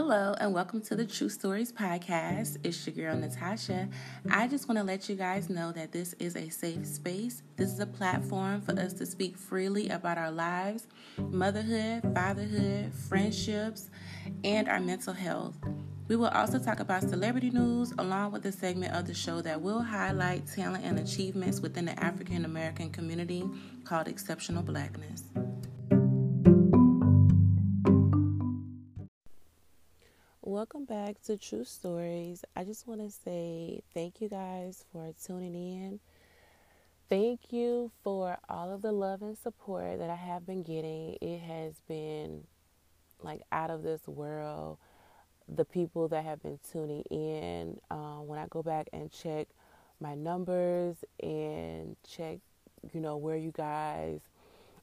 Hello, and welcome to the True Stories Podcast. It's your girl, Natasha. I just want to let you guys know that this is a safe space. This is a platform for us to speak freely about our lives, motherhood, fatherhood, friendships, and our mental health. We will also talk about celebrity news along with a segment of the show that will highlight talent and achievements within the African American community called Exceptional Blackness. Back to True Stories. I just want to say thank you guys for tuning in. Thank you for all of the love and support that I have been getting. It has been like out of this world. The people that have been tuning in, uh, when I go back and check my numbers and check, you know, where you guys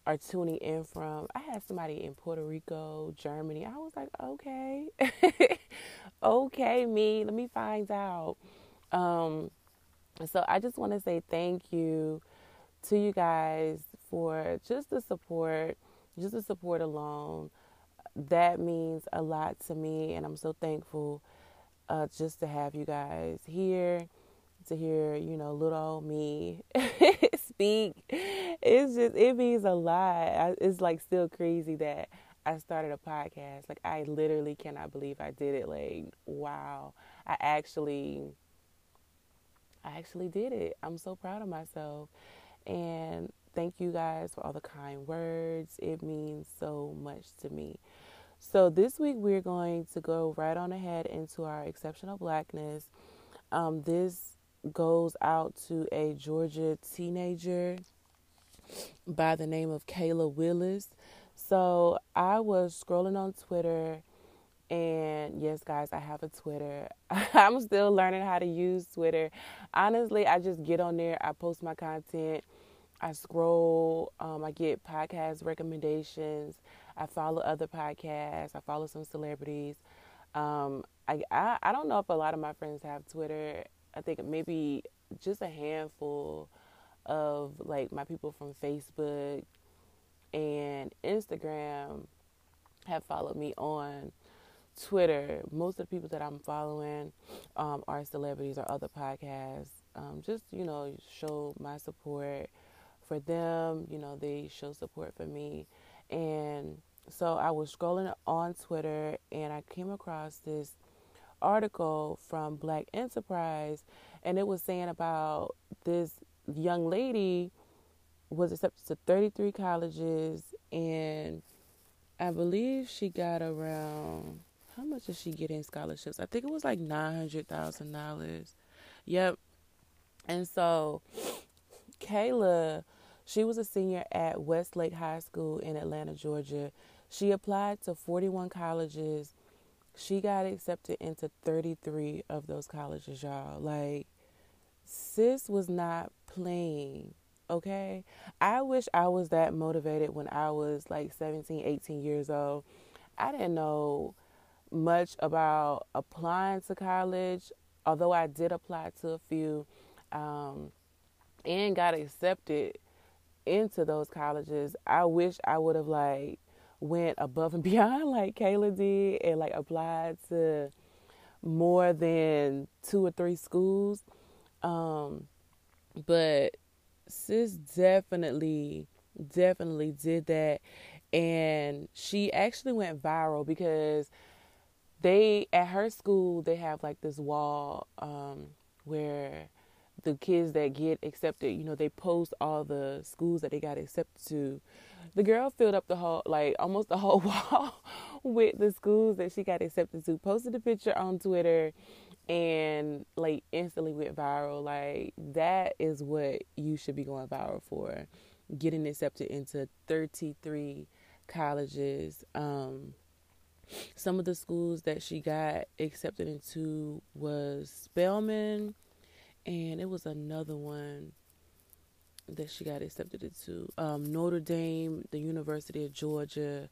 are tuning in from. I had somebody in Puerto Rico, Germany. I was like, okay, okay, me, let me find out. Um, so I just want to say thank you to you guys for just the support, just the support alone. That means a lot to me, and I'm so thankful uh, just to have you guys here, to hear, you know, little old me speak. It's just it means a lot. It's like still crazy that I started a podcast. Like I literally cannot believe I did it. Like wow, I actually, I actually did it. I'm so proud of myself, and thank you guys for all the kind words. It means so much to me. So this week we're going to go right on ahead into our exceptional blackness. Um, this goes out to a Georgia teenager by the name of Kayla Willis. So I was scrolling on Twitter, and yes, guys, I have a Twitter. I'm still learning how to use Twitter. Honestly, I just get on there, I post my content, I scroll, um, I get podcast recommendations, I follow other podcasts, I follow some celebrities. Um, I, I I don't know if a lot of my friends have Twitter I think maybe just a handful of like my people from Facebook and Instagram have followed me on Twitter. Most of the people that I'm following um, are celebrities or other podcasts. Um, just you know, show my support for them. You know, they show support for me, and so I was scrolling on Twitter and I came across this article from Black Enterprise, and it was saying about this young lady was accepted to 33 colleges, and I believe she got around how much did she get in scholarships? I think it was like nine hundred thousand dollars. Yep. And so Kayla, she was a senior at Westlake High School in Atlanta, Georgia. She applied to 41 colleges she got accepted into 33 of those colleges, y'all. Like, sis was not playing, okay? I wish I was that motivated when I was like 17, 18 years old. I didn't know much about applying to college, although I did apply to a few um, and got accepted into those colleges. I wish I would have like went above and beyond like Kayla did and like applied to more than two or three schools. Um, but sis definitely, definitely did that. And she actually went viral because they, at her school, they have like this wall um, where the kids that get accepted, you know, they post all the schools that they got accepted to the girl filled up the whole like almost the whole wall with the schools that she got accepted to posted a picture on twitter and like instantly went viral. Like that is what you should be going viral for getting accepted into 33 colleges. Um some of the schools that she got accepted into was Spelman and it was another one that she got accepted into um, Notre Dame, the University of Georgia,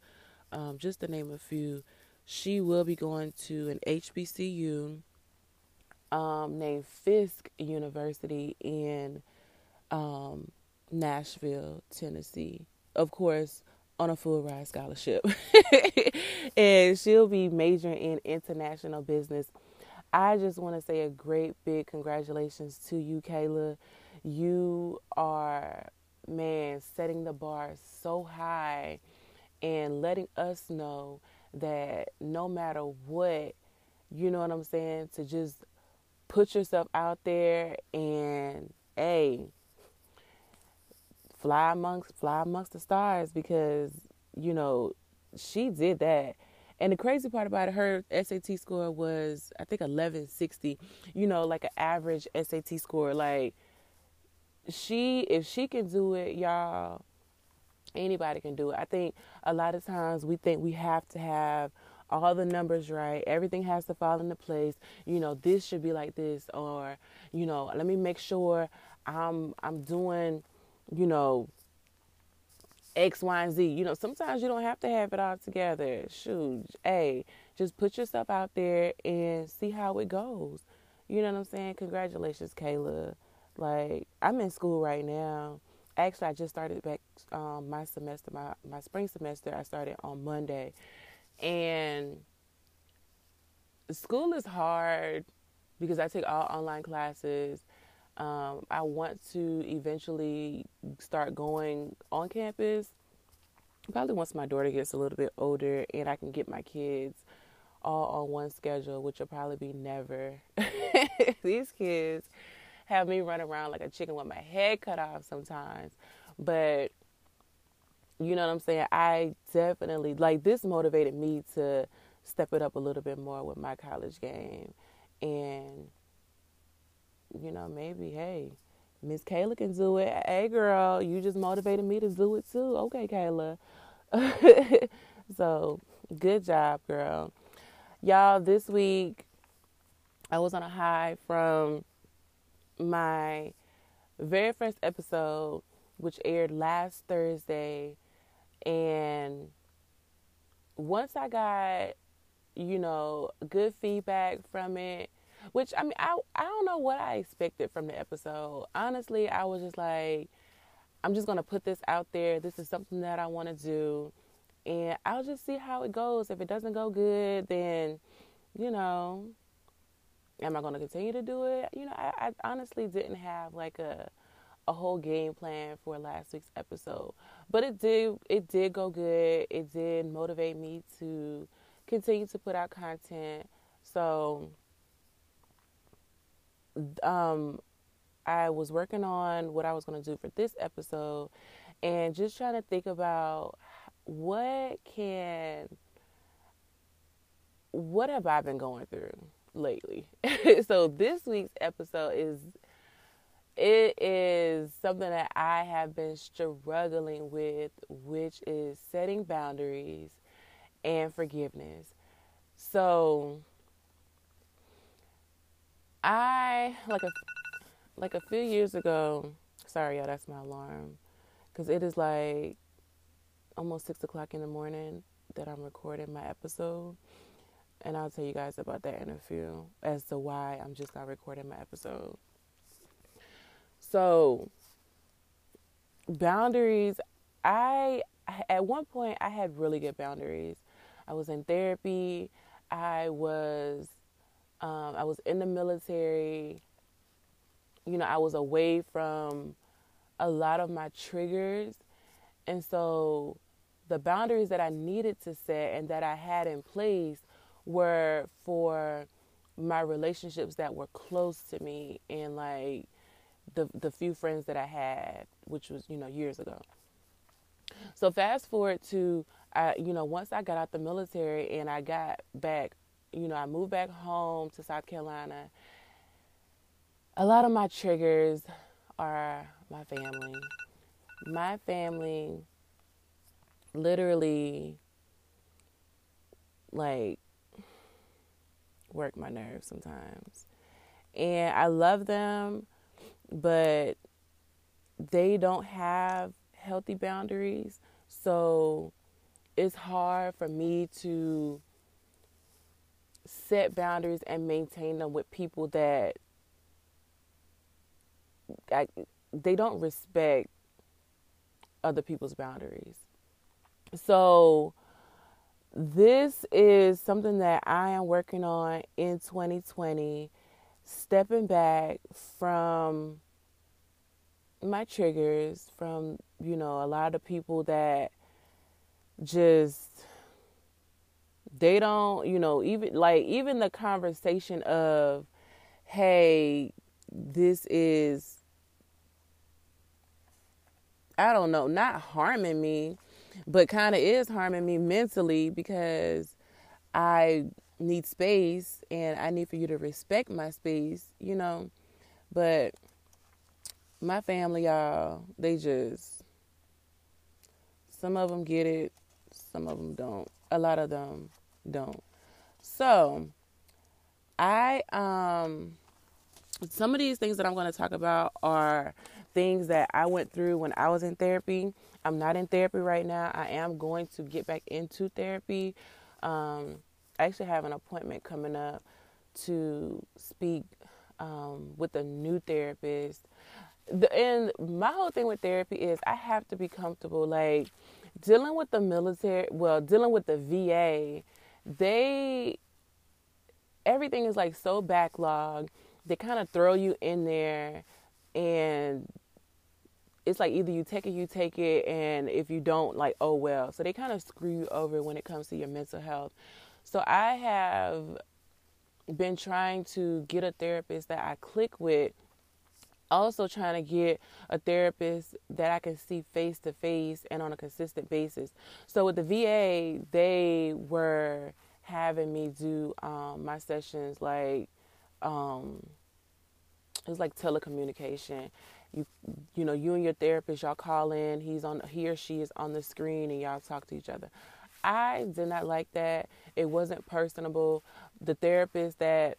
um, just to name a few. She will be going to an HBCU um, named Fisk University in um, Nashville, Tennessee. Of course, on a full ride scholarship. and she'll be majoring in international business. I just want to say a great big congratulations to you, Kayla. You are, man, setting the bar so high and letting us know that no matter what, you know what I'm saying, to just put yourself out there and, hey, fly amongst fly amongst the stars because you know she did that and the crazy part about her SAT score was I think eleven sixty. You know, like an average SAT score. Like she, if she can do it, y'all, anybody can do it. I think a lot of times we think we have to have all the numbers right. Everything has to fall into place. You know, this should be like this, or you know, let me make sure I'm I'm doing, you know, X, Y, and Z. You know, sometimes you don't have to have it all together. Shoot, hey, just put yourself out there and see how it goes. You know what I'm saying? Congratulations, Kayla. Like, I'm in school right now. Actually, I just started back um, my semester, my, my spring semester. I started on Monday. And school is hard because I take all online classes um, I want to eventually start going on campus. Probably once my daughter gets a little bit older and I can get my kids all on one schedule, which will probably be never. These kids have me run around like a chicken with my head cut off sometimes. But you know what I'm saying? I definitely like this motivated me to step it up a little bit more with my college game. And you know, maybe, hey, Miss Kayla can do it. Hey, girl, you just motivated me to do it too. Okay, Kayla. so, good job, girl. Y'all, this week I was on a high from my very first episode, which aired last Thursday. And once I got, you know, good feedback from it, which I mean, I I don't know what I expected from the episode. Honestly, I was just like, I'm just gonna put this out there. This is something that I want to do, and I'll just see how it goes. If it doesn't go good, then you know, am I gonna continue to do it? You know, I, I honestly didn't have like a a whole game plan for last week's episode, but it did it did go good. It did motivate me to continue to put out content. So um, I was working on what I was going to do for this episode and just trying to think about what can what have I been going through lately. so this week's episode is it is something that I have been struggling with, which is setting boundaries and forgiveness. So I like a like a few years ago. Sorry, y'all, that's my alarm because it is like almost six o'clock in the morning that I'm recording my episode, and I'll tell you guys about that in a few as to why I'm just not recording my episode. So, boundaries. I at one point I had really good boundaries. I was in therapy. I was um, I was in the military. You know, I was away from a lot of my triggers. And so the boundaries that I needed to set and that I had in place were for my relationships that were close to me and like the the few friends that I had, which was, you know, years ago. So fast forward to I you know, once I got out the military and I got back you know, I moved back home to South Carolina. A lot of my triggers are my family. My family literally like work my nerves sometimes. And I love them, but they don't have healthy boundaries. So it's hard for me to set boundaries and maintain them with people that I, they don't respect other people's boundaries. So, this is something that I am working on in 2020, stepping back from my triggers, from, you know, a lot of people that just they don't, you know, even like even the conversation of hey, this is I don't know, not harming me, but kind of is harming me mentally because I need space and I need for you to respect my space, you know. But my family, y'all, they just, some of them get it, some of them don't. A lot of them don't. So, I, um, some of these things that I'm going to talk about are things that I went through when I was in therapy. I'm not in therapy right now. I am going to get back into therapy. Um, I actually have an appointment coming up to speak um, with a new therapist. The, and my whole thing with therapy is I have to be comfortable. Like dealing with the military, well, dealing with the VA, they everything is like so backlogged. They kind of throw you in there and it's like either you take it, you take it, and if you don't, like, oh well. So they kind of screw you over when it comes to your mental health. So I have been trying to get a therapist that I click with. Also, trying to get a therapist that I can see face to face and on a consistent basis. So, with the VA, they were having me do um, my sessions like um, it was like telecommunication you you know you and your therapist y'all call in he's on he or she is on the screen and y'all talk to each other. I did not like that. It wasn't personable. The therapist that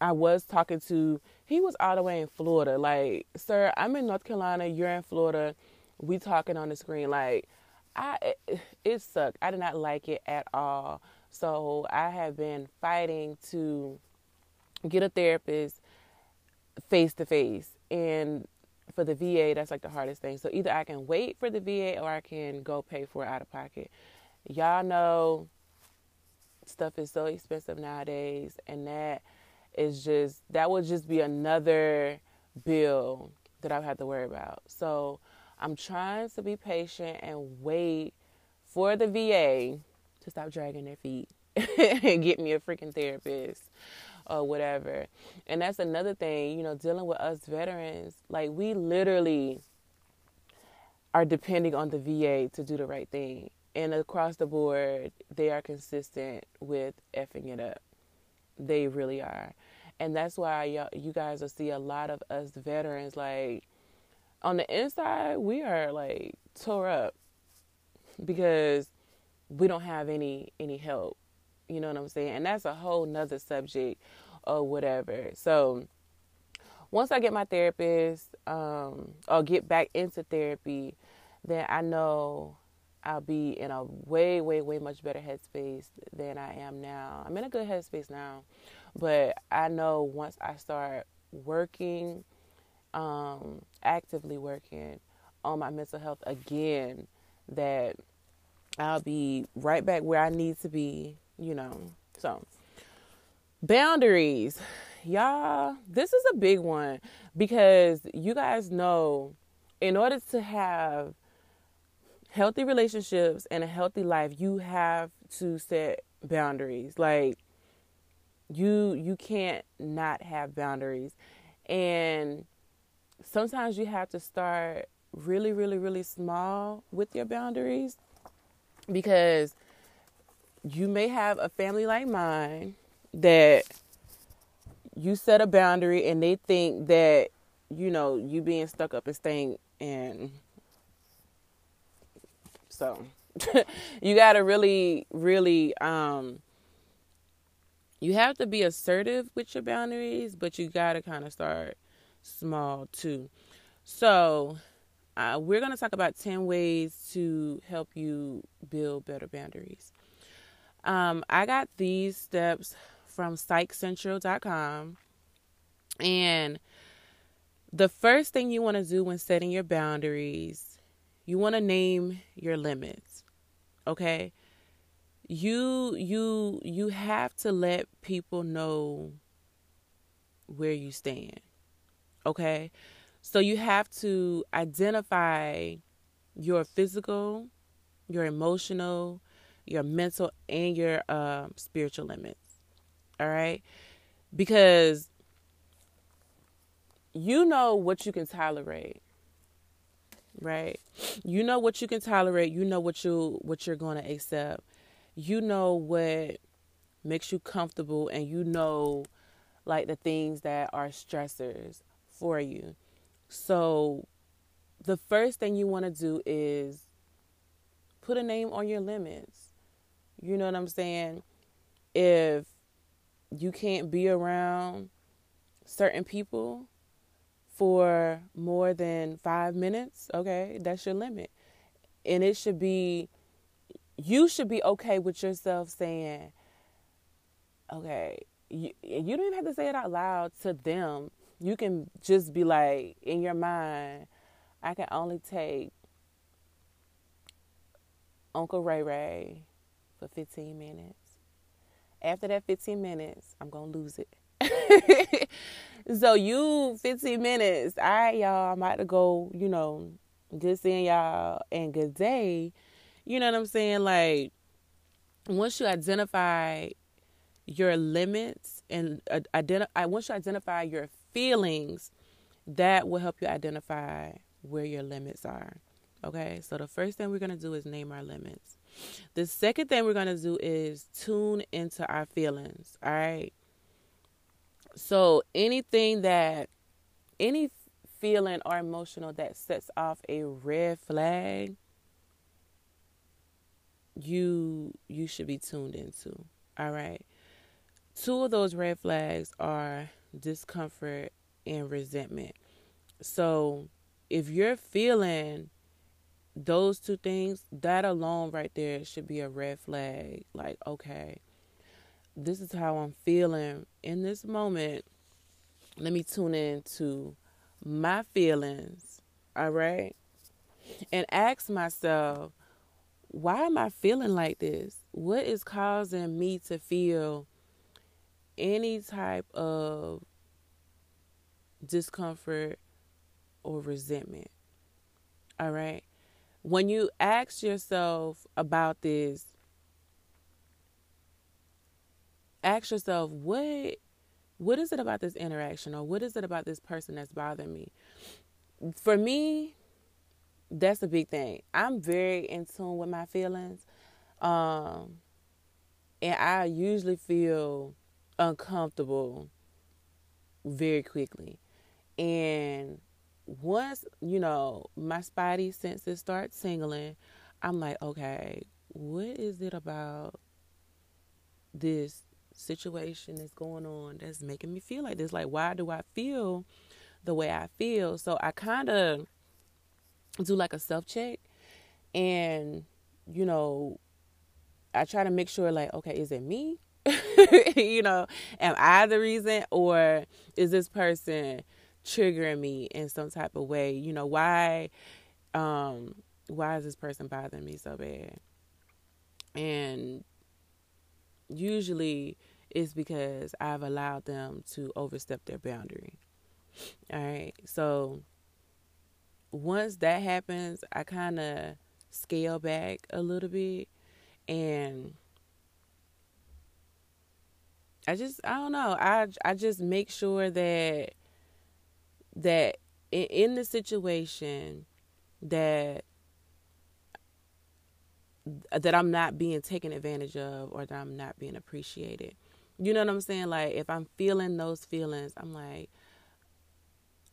i was talking to he was all the way in florida. Like sir i'm in north carolina you're in florida we talking on the screen. Like i it, it sucked. I did not like it at all. So i have been fighting to get a therapist face to face and for the VA, that's like the hardest thing. So either I can wait for the VA or I can go pay for it out of pocket. Y'all know stuff is so expensive nowadays, and that is just that would just be another bill that I've had to worry about. So I'm trying to be patient and wait for the VA to stop dragging their feet and get me a freaking therapist or whatever. And that's another thing, you know, dealing with us veterans, like we literally are depending on the VA to do the right thing. And across the board, they are consistent with effing it up. They really are. And that's why you guys will see a lot of us veterans, like, on the inside, we are like tore up because we don't have any any help you know what I'm saying? And that's a whole nother subject or whatever. So once I get my therapist, um, or get back into therapy, then I know I'll be in a way, way, way much better headspace than I am now. I'm in a good headspace now, but I know once I start working, um, actively working on my mental health again, that I'll be right back where I need to be you know. So, boundaries. Y'all, this is a big one because you guys know in order to have healthy relationships and a healthy life, you have to set boundaries. Like you you can't not have boundaries. And sometimes you have to start really really really small with your boundaries because you may have a family like mine that you set a boundary and they think that you know you being stuck up and staying and so you got to really really um you have to be assertive with your boundaries but you got to kind of start small too. So uh, we're going to talk about 10 ways to help you build better boundaries um, I got these steps from psychcentral.com. And the first thing you want to do when setting your boundaries, you want to name your limits. Okay? You you you have to let people know where you stand. Okay? So you have to identify your physical, your emotional, your mental, and your um, spiritual limits. All right? Because you know what you can tolerate right? You know what you can tolerate. You know what you what you're going to accept. You know what makes you comfortable and you know like the things that are stressors for you. So the first thing you want to do is put a name on your limits you know what i'm saying if you can't be around certain people for more than five minutes, okay, that's your limit. And it should be, you should be okay with yourself saying, okay, you, you don't even have to say it out loud to them. You can just be like, in your mind, I can only take Uncle Ray Ray for 15 minutes. After that 15 minutes, I'm going to lose it. So you 15 minutes. All right, y'all. I'm about to go, you know, good seeing y'all and good day. You know what I'm saying? Like once you identify your limits and uh, identify once you identify your feelings, that will help you identify where your limits are. Okay? So the first thing we're going to do is name our limits. The second thing we're going to do is tune into our feelings, all right? So anything that any feeling or emotional that sets off a red flag, you you should be tuned into. All right. Two of those red flags are discomfort and resentment. So if you're feeling those two things, that alone right there should be a red flag. Like, okay, this is how I'm feeling in this moment. Let me tune in to my feelings, all right? And ask myself, why am I feeling like this? What is causing me to feel any type of discomfort or resentment? All right. When you ask yourself about this, ask yourself what what is it about this interaction or what is it about this person that's bothering me? For me that's a big thing. I'm very in tune with my feelings um and i usually feel uncomfortable very quickly. And once you know my spidey senses start tingling i'm like okay what is it about this situation that's going on that's making me feel like this. Like, why do I feel the way I feel? So I kind of do like a self check and, you know, I try to make sure, like, okay, is it me? you know, am I the reason or is this person triggering me in some type of way? You know, why um why is this person bothering me so bad? And usually it's because I've allowed them to overstep their boundary. All right. So once that happens, I kind of scale back a little bit and I just I don't know. I I just make sure that that in the situation that that I'm not being taken advantage of or that I'm not being appreciated. You know what I'm saying? Like if I'm feeling those feelings, I'm like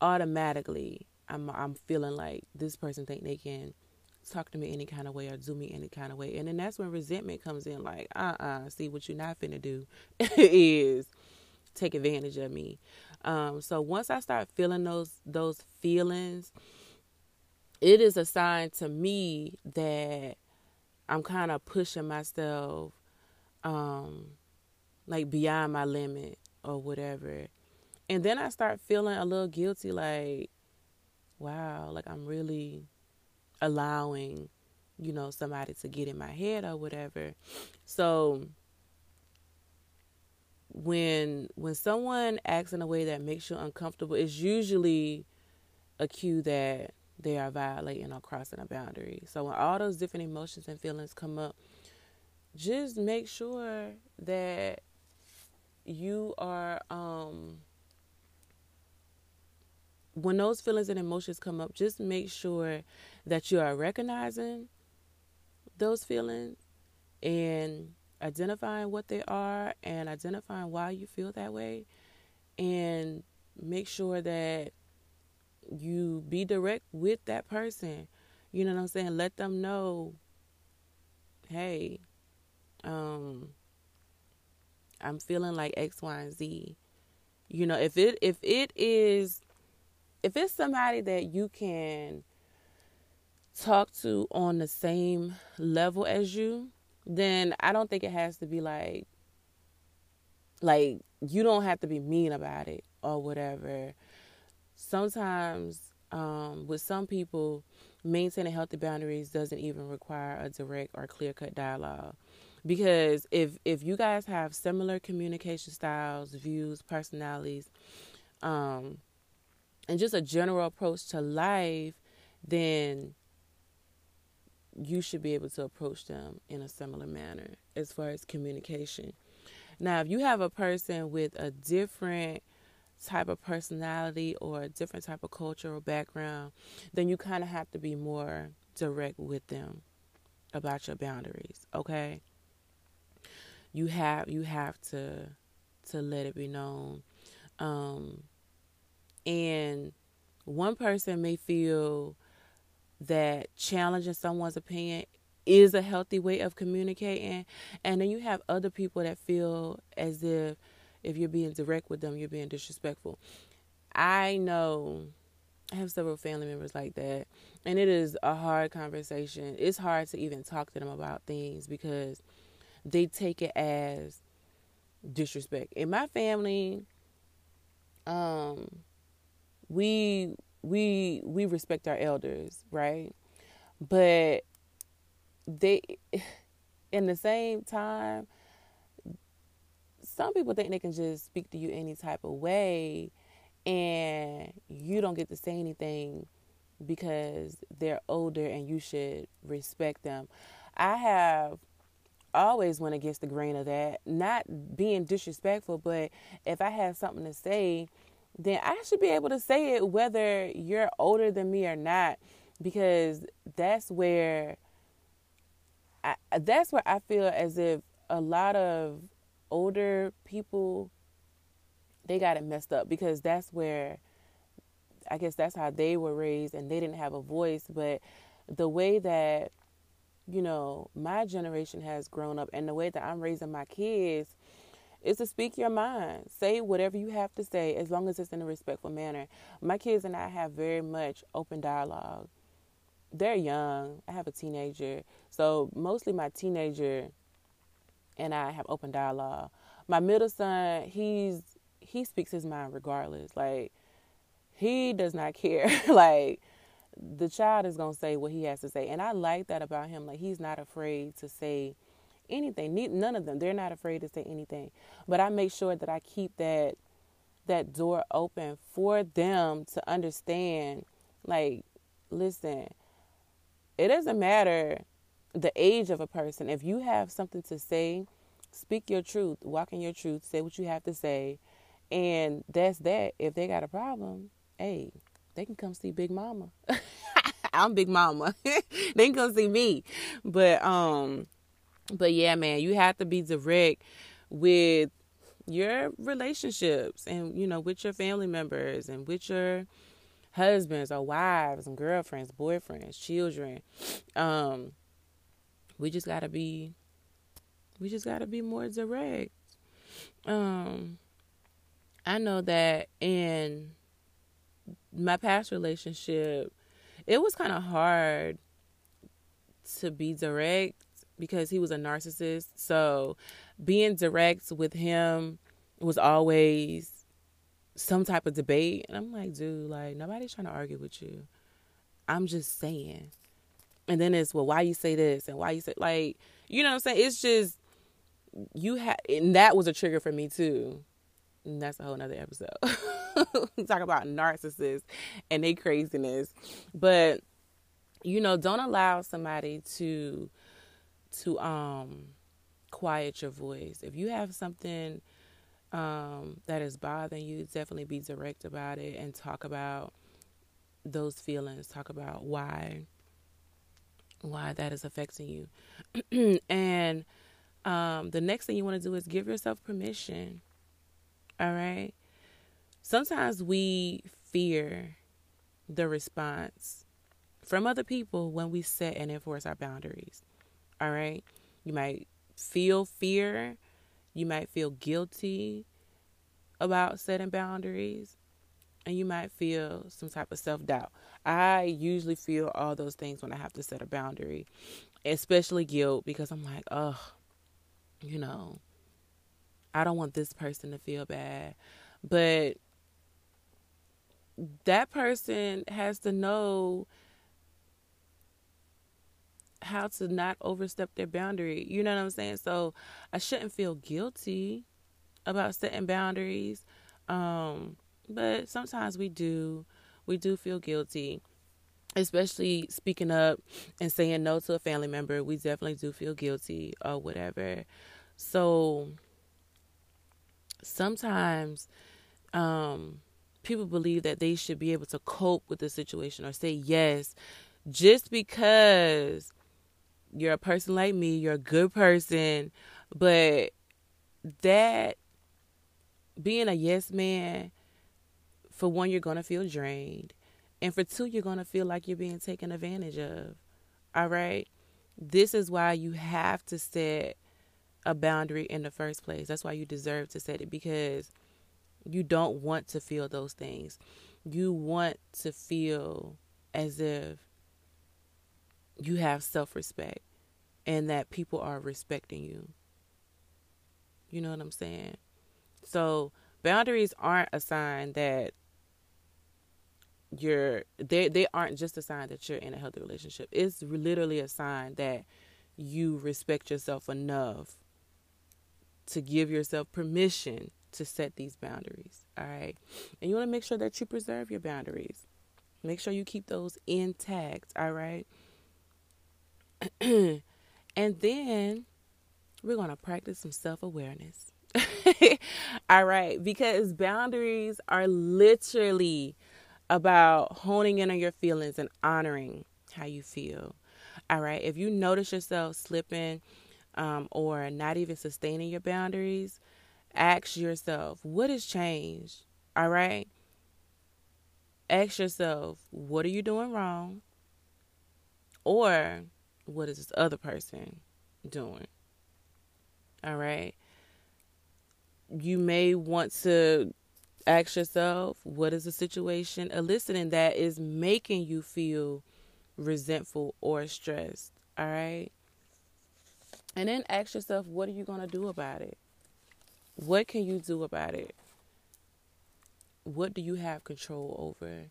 automatically I'm I'm feeling like this person think they can talk to me any kind of way or do me any kind of way. And then that's when resentment comes in like, uh-uh, see what you're not finna do is take advantage of me. Um, so once I start feeling those those feelings, it is a sign to me that I'm kind of pushing myself um like beyond my limit or whatever. And then I start feeling a little guilty like wow, like I'm really allowing, you know, somebody to get in my head or whatever. So when when someone acts in a way that makes you uncomfortable, it's usually a cue that they are violating or crossing a boundary. So when all those different emotions and feelings come up, just make sure that you are um when those feelings and emotions come up, just make sure that you are recognizing those feelings and identifying what they are and identifying why you feel that way and make sure that you be direct with that person. You know what I'm saying? Let them know, hey, um, I'm feeling like X, Y, and Z. You know, if it if it is if it's somebody that you can talk to on the same level as you, then I don't think it has to be like like you don't have to be mean about it or whatever. Sometimes um, with some people, maintaining healthy boundaries doesn't even require a direct or clear cut dialogue. Because if if you guys have similar communication styles, views, personalities, um, and just a general approach to life, then you should be able to approach them in a similar manner as far as communication. Now, if you have a person with a different type of personality or a different type of cultural background, then you kind of have to be more direct with them about your boundaries, okay? You have you have to to let it be known. Um, and one person may feel that challenging someone's opinion is a healthy way of communicating. And then you have other people that feel as if if you're being direct with them, you're being disrespectful. I know I have several family members like that, and it is a hard conversation. It's hard to even talk to them about things because they take it as disrespect. In my family, um, we we we respect our elders, right? But they in the same time some people think they can just speak to you any type of way and you don't get to say anything because they're older and you should respect them. I have always went against the grain of that, not being disrespectful, but if I have something to say then I should be able to say it whether you're older than me or not, because that's where I, that's where I feel as if a lot of older people they got it messed up because that's where I guess that's how they were raised and they didn't have a voice, but the way that you know my generation has grown up and the way that I'm raising my kids is to speak your mind. Say whatever you have to say as long as it's in a respectful manner. My kids and I have very much open dialogue. They're young. I have a teenager. So mostly my teenager and I have open dialogue. My middle son, he's he speaks his mind regardless. Like he does not care. like the child is going to say what he has to say. And I like that about him. Like he's not afraid to say anything. None of them. They're not afraid to say anything. But I make sure that I keep that that door open for them to understand. Like, listen, it doesn't matter the age of a person. If you have something to say, speak your truth, walk in your truth, say what you have to say, and that's that. If they got a problem, hey, they can come see Big Mama. I'm Big Mama. they can come see me. But um but yeah, man, you have to be direct with your relationships and you know with your family members and with your husbands or wives and girlfriends, boyfriends, children. Um we just got to be we just got to be more direct. Um I know that in my past relationship, it was kind of hard to be direct because he was a narcissist. So being direct with him was always some type of debate. And I'm like, dude, like nobody's trying to argue with you. I'm just saying. and then it's well why you say this and why you say like you know what i'm saying it's just you had and that was a trigger for me too and that's a whole nother episode talk about narcissists and their craziness but you know don't allow somebody to to um quiet your voice if you have something um that is bothering you definitely be direct about it and talk about those feelings talk about why why that is affecting you. and um, the next thing you want to do is give yourself permission. All right. Sometimes we fear the response from other people when we set and enforce our boundaries. All right. You might feel fear. You might feel guilty about setting boundaries and you might feel some type of self doubt. I usually feel all those things when I have to set a boundary, especially guilt because I'm like, oh, you know, I don't want this person to feel bad. But that person has to know how to not overstep their boundary. You know what I'm saying? So I shouldn't feel guilty about setting boundaries. Um, but sometimes we do. We do feel guilty, especially speaking up and saying no to a family member. We definitely do feel guilty or whatever. So sometimes um, people believe that they should be able to cope with the situation or say yes just because you're a person like me, you're a good person, but that being a yes man for one, you're going to feel drained. And for two, you're going to feel like you're being taken advantage of. All right? This is why you have to set a boundary in the first place. That's why you deserve to set it because you don't want to feel those things. You want to feel as if you have self respect and that people are respecting you. You know what I'm saying? So, boundaries aren't a sign that you're they they aren't just a sign that you're in a healthy relationship. It's literally a sign that you respect yourself enough to give yourself permission to set these boundaries. All right. And you want to make sure that you preserve your boundaries. Make sure you keep those intact. All right. and then we're going to practice some self awareness. all right. Because boundaries are literally about honing in on your feelings and honoring how you feel. All right. If you notice yourself slipping um, or not even sustaining your boundaries, ask yourself, what has changed? All right. Ask yourself, what are you doing wrong? Or what is this other person doing? All right. You may want to ask yourself what is the situation? Eliciting that is making you feel resentful or stressed. All right? And then ask yourself what are you going to do about it? What can you do about it? What do you have control over?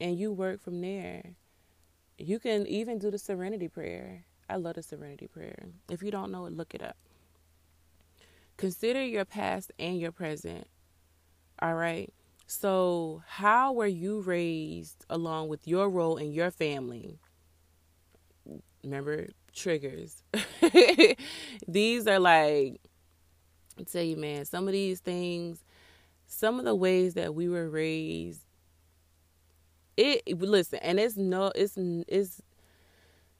And you work from there you can even do the serenity prayer i love the serenity prayer if you don't know it look it up consider your past and your present all right. So, how were you raised along with your role in your family? Remember, triggers. these are like, I tell you, man, some of these things, some of the ways that we were raised, it, listen, and it's no, it's, it's,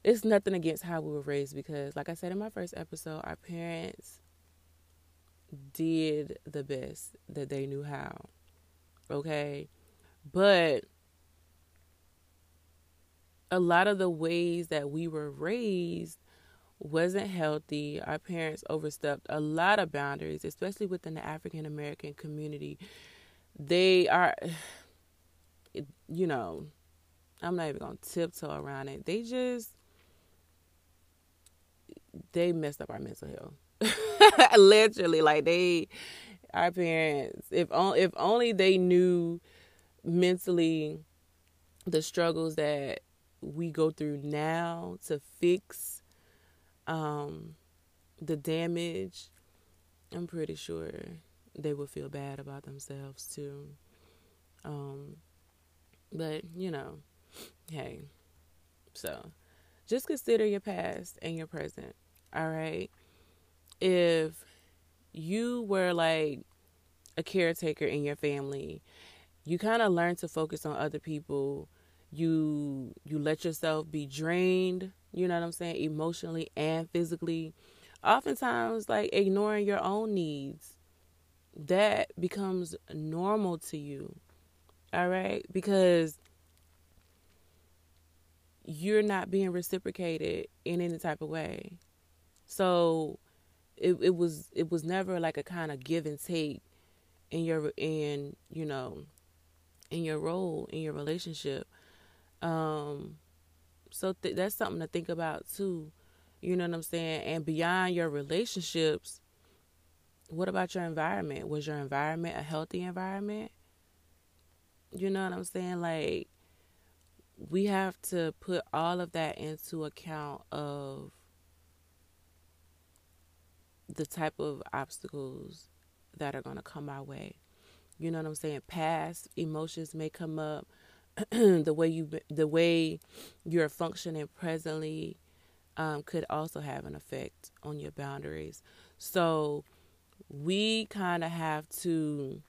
it's nothing against how we were raised because, like I said in my first episode, our parents did the best that they knew how. Okay? But a lot of the ways that we were raised wasn't healthy. Our parents overstepped a lot of boundaries, especially within the African American community. They are, you know, I'm not even to tiptoe around it. They just, they messed up our mental health. Literally, like they, our parents, if on, if only they knew mentally the struggles that we go through now to fix um, the damage, I'm pretty sure they would feel bad about themselves too. Um, but you know, hey, so just consider your past and your present. All right. If you were like a caretaker in your family, you kind of learn to focus on other people. You you let yourself be drained, you know what I'm saying, emotionally and physically. Oftentimes like ignoring your own needs. That becomes normal to you. All right? Because you're not being reciprocated in any type of way. So it it was it was never like a kind of give and take in your in you know in your role in your relationship. Um so th- that's something to think about too. You know what I'm saying? And beyond your relationships, what about your environment? Was your environment a healthy environment? You know what I'm saying? Like we have to put all of that into account of the type of obstacles that are going to come our way. You know what I'm saying? Past emotions may come up. the way you the way you're functioning presently um, could also have an effect on your boundaries. So we kind of have to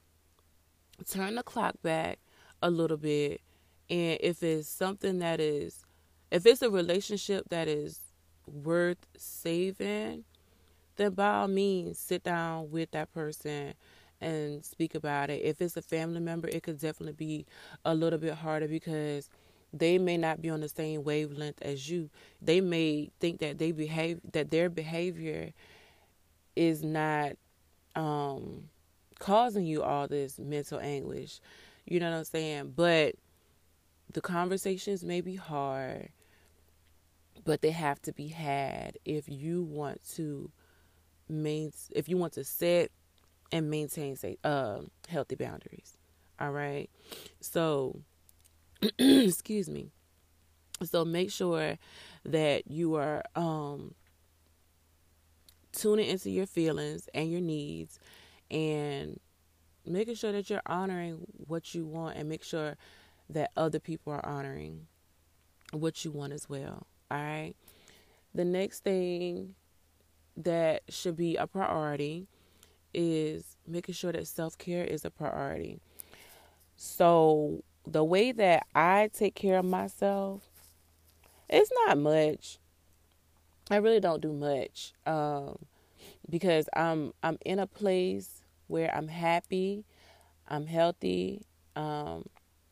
turn the clock back a little bit and if it's something that is, if it's a relationship that is worth saving, then by all means, sit down with that person and speak about it. If it's a family member, it could definitely be a little bit harder because they may not be on the same wavelength as you. They may think that they behave that their behavior is not um, causing you all this mental anguish. You know what I'm saying? But the conversations may be hard, but they have to be had if you want to main if you want to set and maintain say uh, healthy boundaries. All right. So excuse me. So make sure that you are um tuning into your feelings and your needs and making sure that you're honoring what you want and make sure that other people are honoring what you want as well. All right. The next thing that should be a priority is making sure that self care is a priority. So, the way that I take care of myself, it's not much. I really don't do much um, because I'm I'm in a place where I'm happy, I'm healthy, um,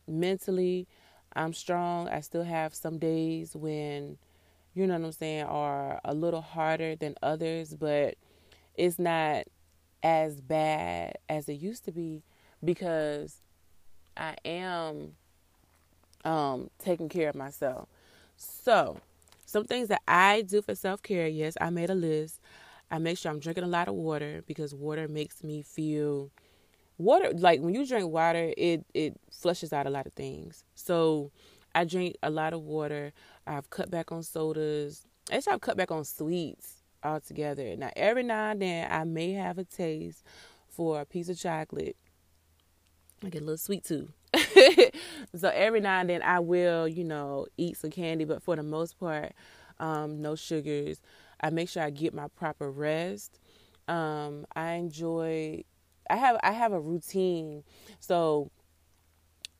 mentally I'm strong. I still have some days when, you know what I'm saying, are a little harder than others, but it's not as bad as it used to be because I am um, taking care of myself. So, some things that I do for self care, yes, I made a list. I make sure I'm drinking a lot of water because water makes me feel water like when you drink water it it flushes out a lot of things. So i drink a lot of water. I've cut back on sodas. Actually i've cut back on sweets altogether. Now every now and then i may have a taste for a piece of chocolate. I get a little sweet too. So every now and then i will you know eat some candy. But for the most part um, no sugars i make sure i get my proper rest um, i enjoy I have I have a routine. So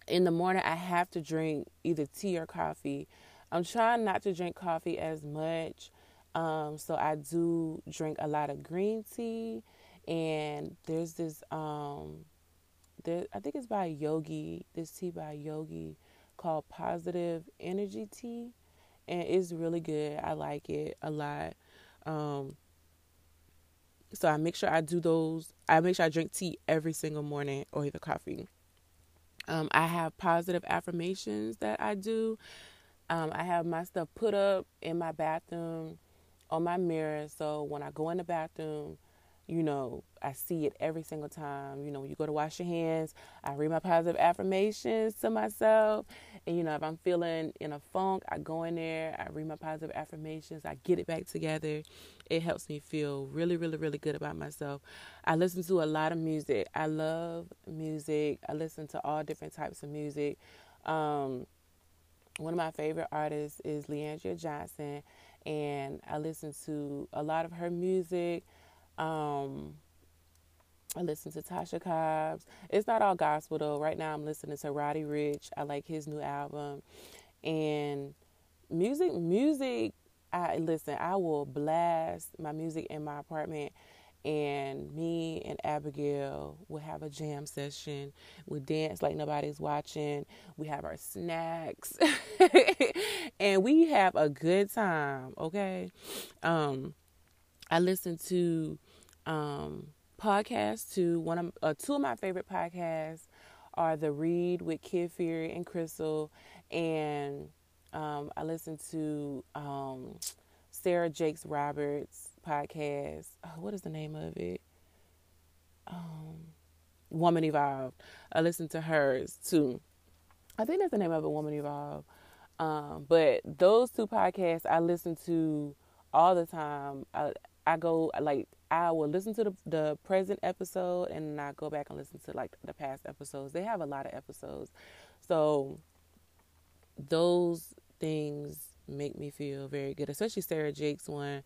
in the morning I have to drink either tea or coffee. I'm trying not to drink coffee as much. Um, so I do drink a lot of green tea and there's this um there I think it's by Yogi, this tea by Yogi called Positive Energy Tea and it's really good. I like it a lot. Um, so I make sure I do those. I make sure I drink tea every single morning or either coffee. Um, I have positive affirmations that I do. Um, I have my stuff put up in my bathroom on my mirror. So when I go in the bathroom, you know, I see it every single time. You know, when you go to wash your hands, I read my positive affirmations to myself. And, you know, if I'm feeling in a funk, I go in there, I read my positive affirmations, I get it back together. It helps me feel really, really, really good about myself. I listen to a lot of music. I love music. I listen to all different types of music. Um, one of my favorite artists is Le'Andria Johnson, and I listen to a lot of her music. Um, I listen to Tasha Cobbs. It's not all gospel though. Right now I'm listening to Roddy Ricch. I like his new album. And music music I listen, I will blast my music in my apartment and me and Abigail will have a jam session. We dance like nobody's watching. We have our snacks. and we have a good time, okay? Um I listen to um, podcasts too. One of uh, two of my favorite podcasts are the Read with Kid Fury and Crissle, and um, I listen to um, Sarah Jakes Roberts podcast. Oh, what is the name of it? Um, Woman Evolved. I listen to hers too. I think that's the name of it, Woman Evolved. Um, but those two podcasts I listen to all the time. I, I go like I will listen to the the present episode and I go back and listen to like the past episodes. They have a lot of episodes. So those things make me feel very good, especially Sarah Jakes one.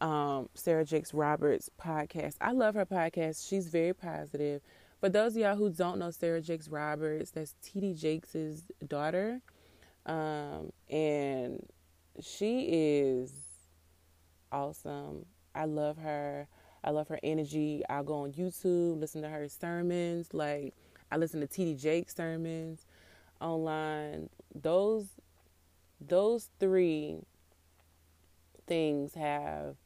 Um, Sarah Jakes Roberts podcast. I love her podcast. She's very positive. For those of y'all who don't know Sarah Jakes Roberts, that's TD Jakes' daughter. Um, and she is awesome. I love her. I love her energy. I'll go on YouTube, listen to her sermons. Like I listen to TD Jake sermons online. Those those three things have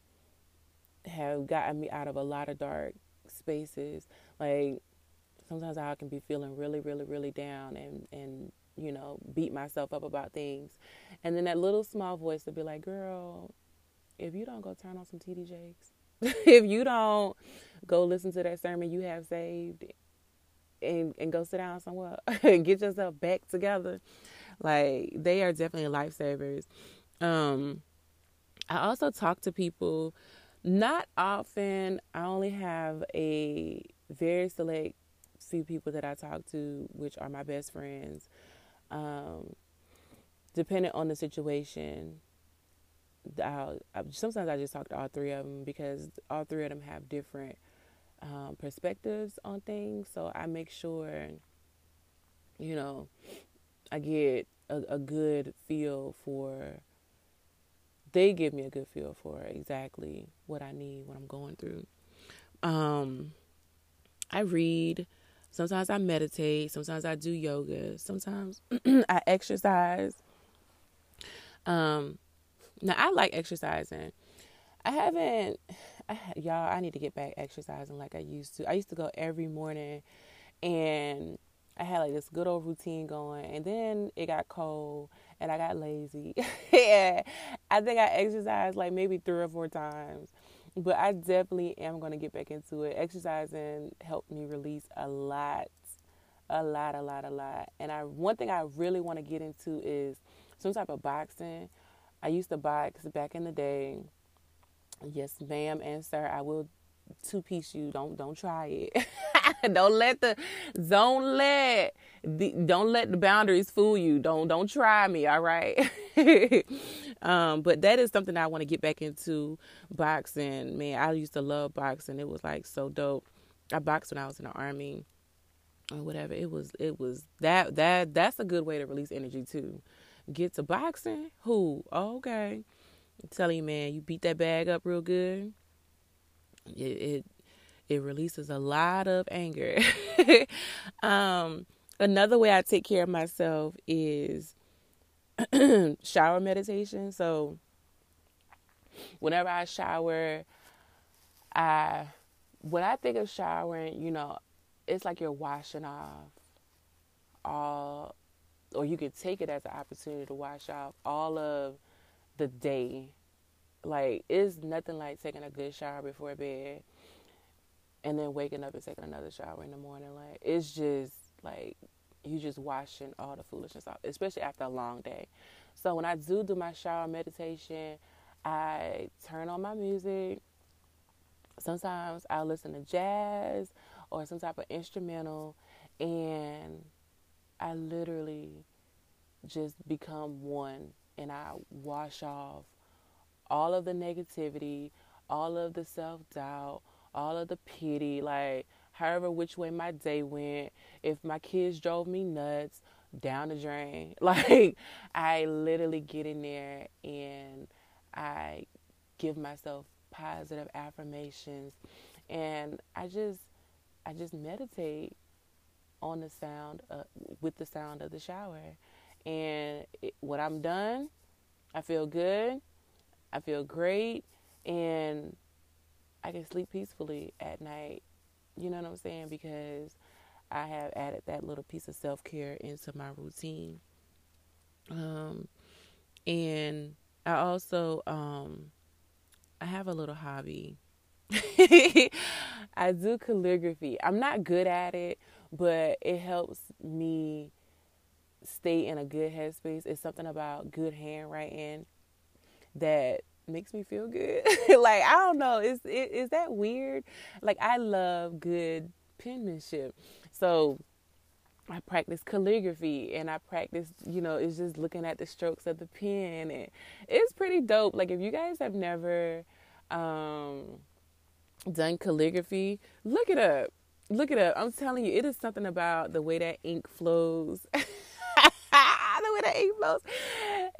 have gotten me out of a lot of dark spaces. Like sometimes I can be feeling really, really, really down and and you know beat myself up about things, and then that little small voice will be like, "Girl, if you don't go turn on some TD Jakes, if you don't go listen to that sermon you have saved and and go sit down somewhere and get yourself back together, like they are definitely lifesavers. Um, I also talk to people not often. I only have a very select few people that I talk to, which are my best friends. Um, depending on the situation, I'll, sometimes I just talk to all three of them because all three of them have different um, perspectives on things. So I make sure, you know, I get a, a good feel for. They give me a good feel for exactly what I need, what I'm going through. Um, I read. Sometimes I meditate. Sometimes I do yoga. Sometimes I exercise. Um, now I like exercising. I haven't, I, y'all. I need to get back exercising like I used to. I used to go every morning, and I had like this good old routine going. And then it got cold, and I got lazy. yeah, I think I exercised like maybe three or four times. But I definitely am going to get back into it. Exercising helped me release a lot, a lot, a lot, a lot. And I one thing I really want to get into is some type of boxing I used to box back in the day. Yes, ma'am and sir, I will two piece you. Don't don't try it. don't let the don't let the don't let the boundaries fool you. Don't don't try me. All right. um, but that is something I want to get back into boxing. Man, I used to love boxing. It was like so dope. I boxed when I was in the army or whatever. It was it was that that that's a good way to release energy too. Get to boxing? Who? Okay. I'm telling you, man, you beat that bag up real good. It it, it releases a lot of anger. um, another way I take care of myself is shower meditation. So whenever I shower, I when I think of showering, you know, it's like you're washing off all or you could take it as an opportunity to wash off all of the day. Like it's nothing like taking a good shower before bed. and then waking up and taking another shower in the morning. Like it's just like you just washing all the foolishness off, especially after a long day. So when I do do my shower meditation, I turn on my music. Sometimes I'll listen to jazz or some type of instrumental, and I literally just become one and I wash off all of the negativity, all of the self doubt, all of the pity, like however which way my day went, if my kids drove me nuts, down the drain. Like I literally get in there and I give myself positive affirmations and I just I just meditate on the sound uh, with the sound of the shower. And it, when I'm done, I feel good. I feel great and I can sleep peacefully at night. You know what I'm saying? Because I have added that little piece of self care into my routine. Um, and I also um, I have a little hobby. I do calligraphy. I'm not good at it, but it helps me stay in a good headspace. It's something about good handwriting that makes me feel good. like I don't know, is is that weird? Like I love good penmanship. So I practice calligraphy and I practice, you know, it's just looking at the strokes of the pen and it's pretty dope. Like if you guys have never um, done calligraphy, look it up. Look it up. I'm telling you, it is something about the way that ink flows. the way that ink flows.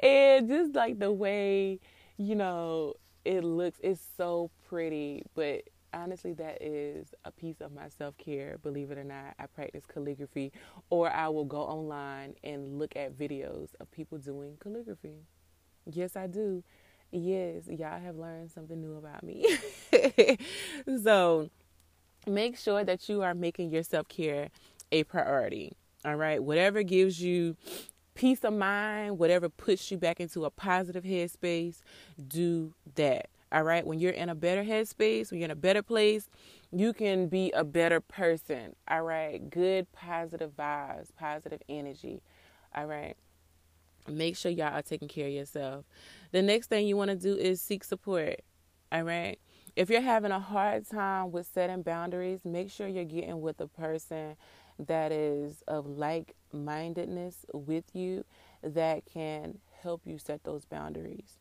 And just like the way, you know, it looks it's so pretty, but honestly, that is a piece of my self care. Believe it or not, I practice calligraphy, or I will go online and look at videos of people doing calligraphy. Yes, I do. Yes, y'all have learned something new about me. so make sure that you are making your self care a priority. All right, whatever gives you peace of mind, whatever puts you back into a positive headspace, do that. All right. When you're in a better headspace, when you're in a better place, you can be a better person. All right. Good, positive vibes, positive energy. All right. Make sure y'all are taking care of yourself. The next thing you want to do is seek support. All right. If you're having a hard time with setting boundaries, make sure you're getting with a person that is of like mindedness with you that can help you set those boundaries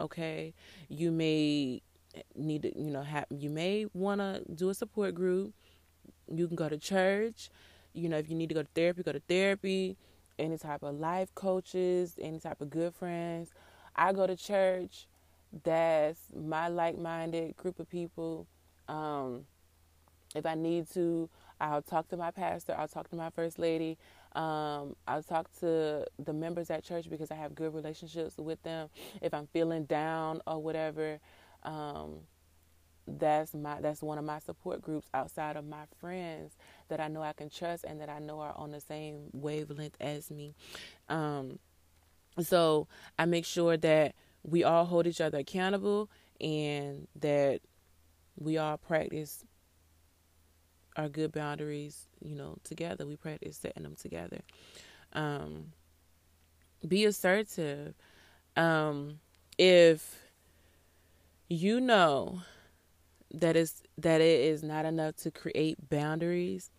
okay? You may need to you know have you may want to do a support group. You can go to church. You know if you need to go to therapy go to therapy. Any type of life coaches any type of good friends. I go to church that's my like-minded group of people um, if i need to i'll talk to my pastor i'll talk to my first lady um, I'll talk to the members at church because I have good relationships with them. If I'm feeling down or whatever, um, that's my that's one of my support groups outside of my friends that I know I can trust and that I know are on the same wavelength as me. Um, so I make sure that we all hold each other accountable and that we all practice our good boundaries, you know, together. We practice setting them together. Um, be assertive. Um, if you know that is that it is not enough to create boundaries,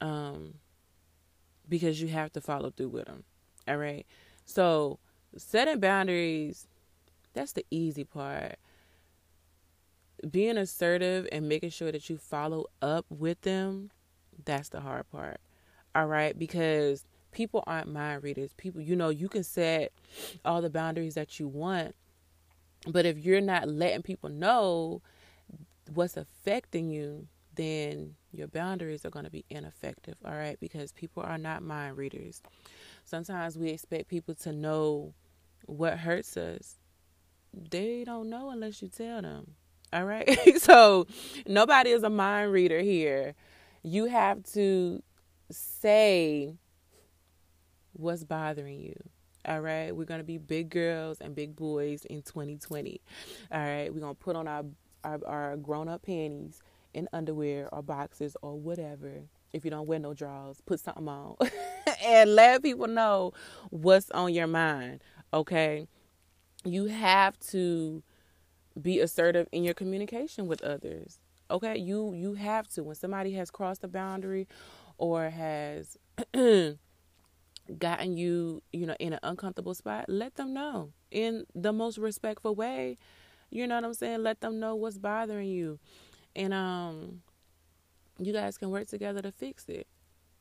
um, because you have to follow through with them. All right. So setting boundaries, that's the easy part being assertive and making sure that you follow up with them, that's the hard part. All right, because people aren't mind readers. People, you know, you can set all the boundaries that you want, but if you're not letting people know what's affecting you, then your boundaries are going to be ineffective. All right, because people are not mind readers. Sometimes we expect people to know what hurts us. They don't know unless you tell them. All right. so nobody is a mind reader here. You have to say what's bothering you. All right. We're going to be big girls and big boys in 2020. All right. We're going to put on our, our, our grown up panties and underwear or boxes or whatever. If you don't wear no drawers, put something on and let people know what's on your mind. Okay. You have to be assertive in your communication with others. Okay. You you have to. When somebody has crossed a boundary or has gotten you, you know, in an uncomfortable spot, let them know in the most respectful way. You know what I'm saying? Let them know what's bothering you. And um you guys can work together to fix it.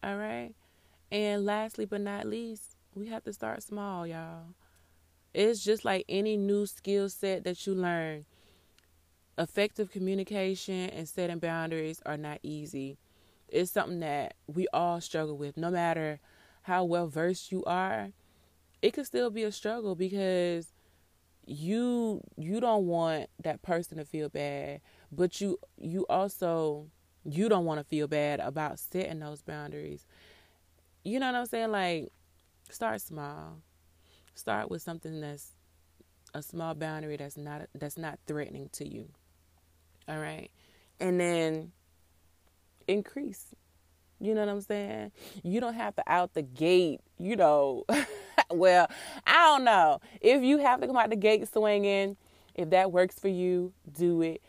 All right? And lastly but not least, we have to start small, y'all. It's just like any new skill set that you learn. Effective communication and setting boundaries are not easy. It's something that we all struggle with, no matter how well versed you are. It could still be a struggle because you you don't want that person to feel bad, but you you also you don't want to feel bad about setting those boundaries. You know what I'm saying? Like, start small. Start with something that's a small boundary that's not that's not threatening to you. All right, and then increase. You know what I'm saying? You don't have to out the gate. You know, well, I don't know if you have to come out the gate swinging. If that works for you, do it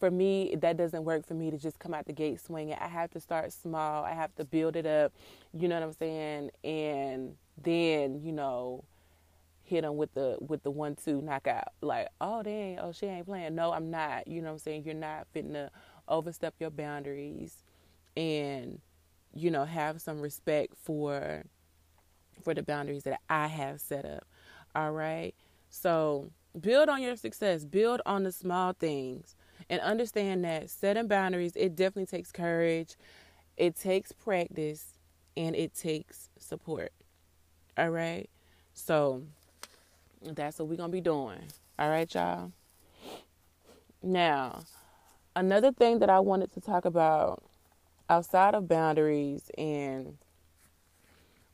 for me, that doesn't work for me to just come out the gate swinging. I have to start small. I have to build it up. You know what I'm saying? And then, you know, hit them with the with the one two knockout. Like, oh dang, oh she ain't playing. No, I'm not. You know what I'm saying? You're not fitting to overstep your boundaries, and you know have some respect for for the boundaries that I have set up. All right. So build on your success. Build on the small things and understand that setting boundaries, it definitely takes courage, it takes practice, and it takes support. All right. So that's what we're going to be doing. All right, y'all. Now, another thing that I wanted to talk about outside of boundaries and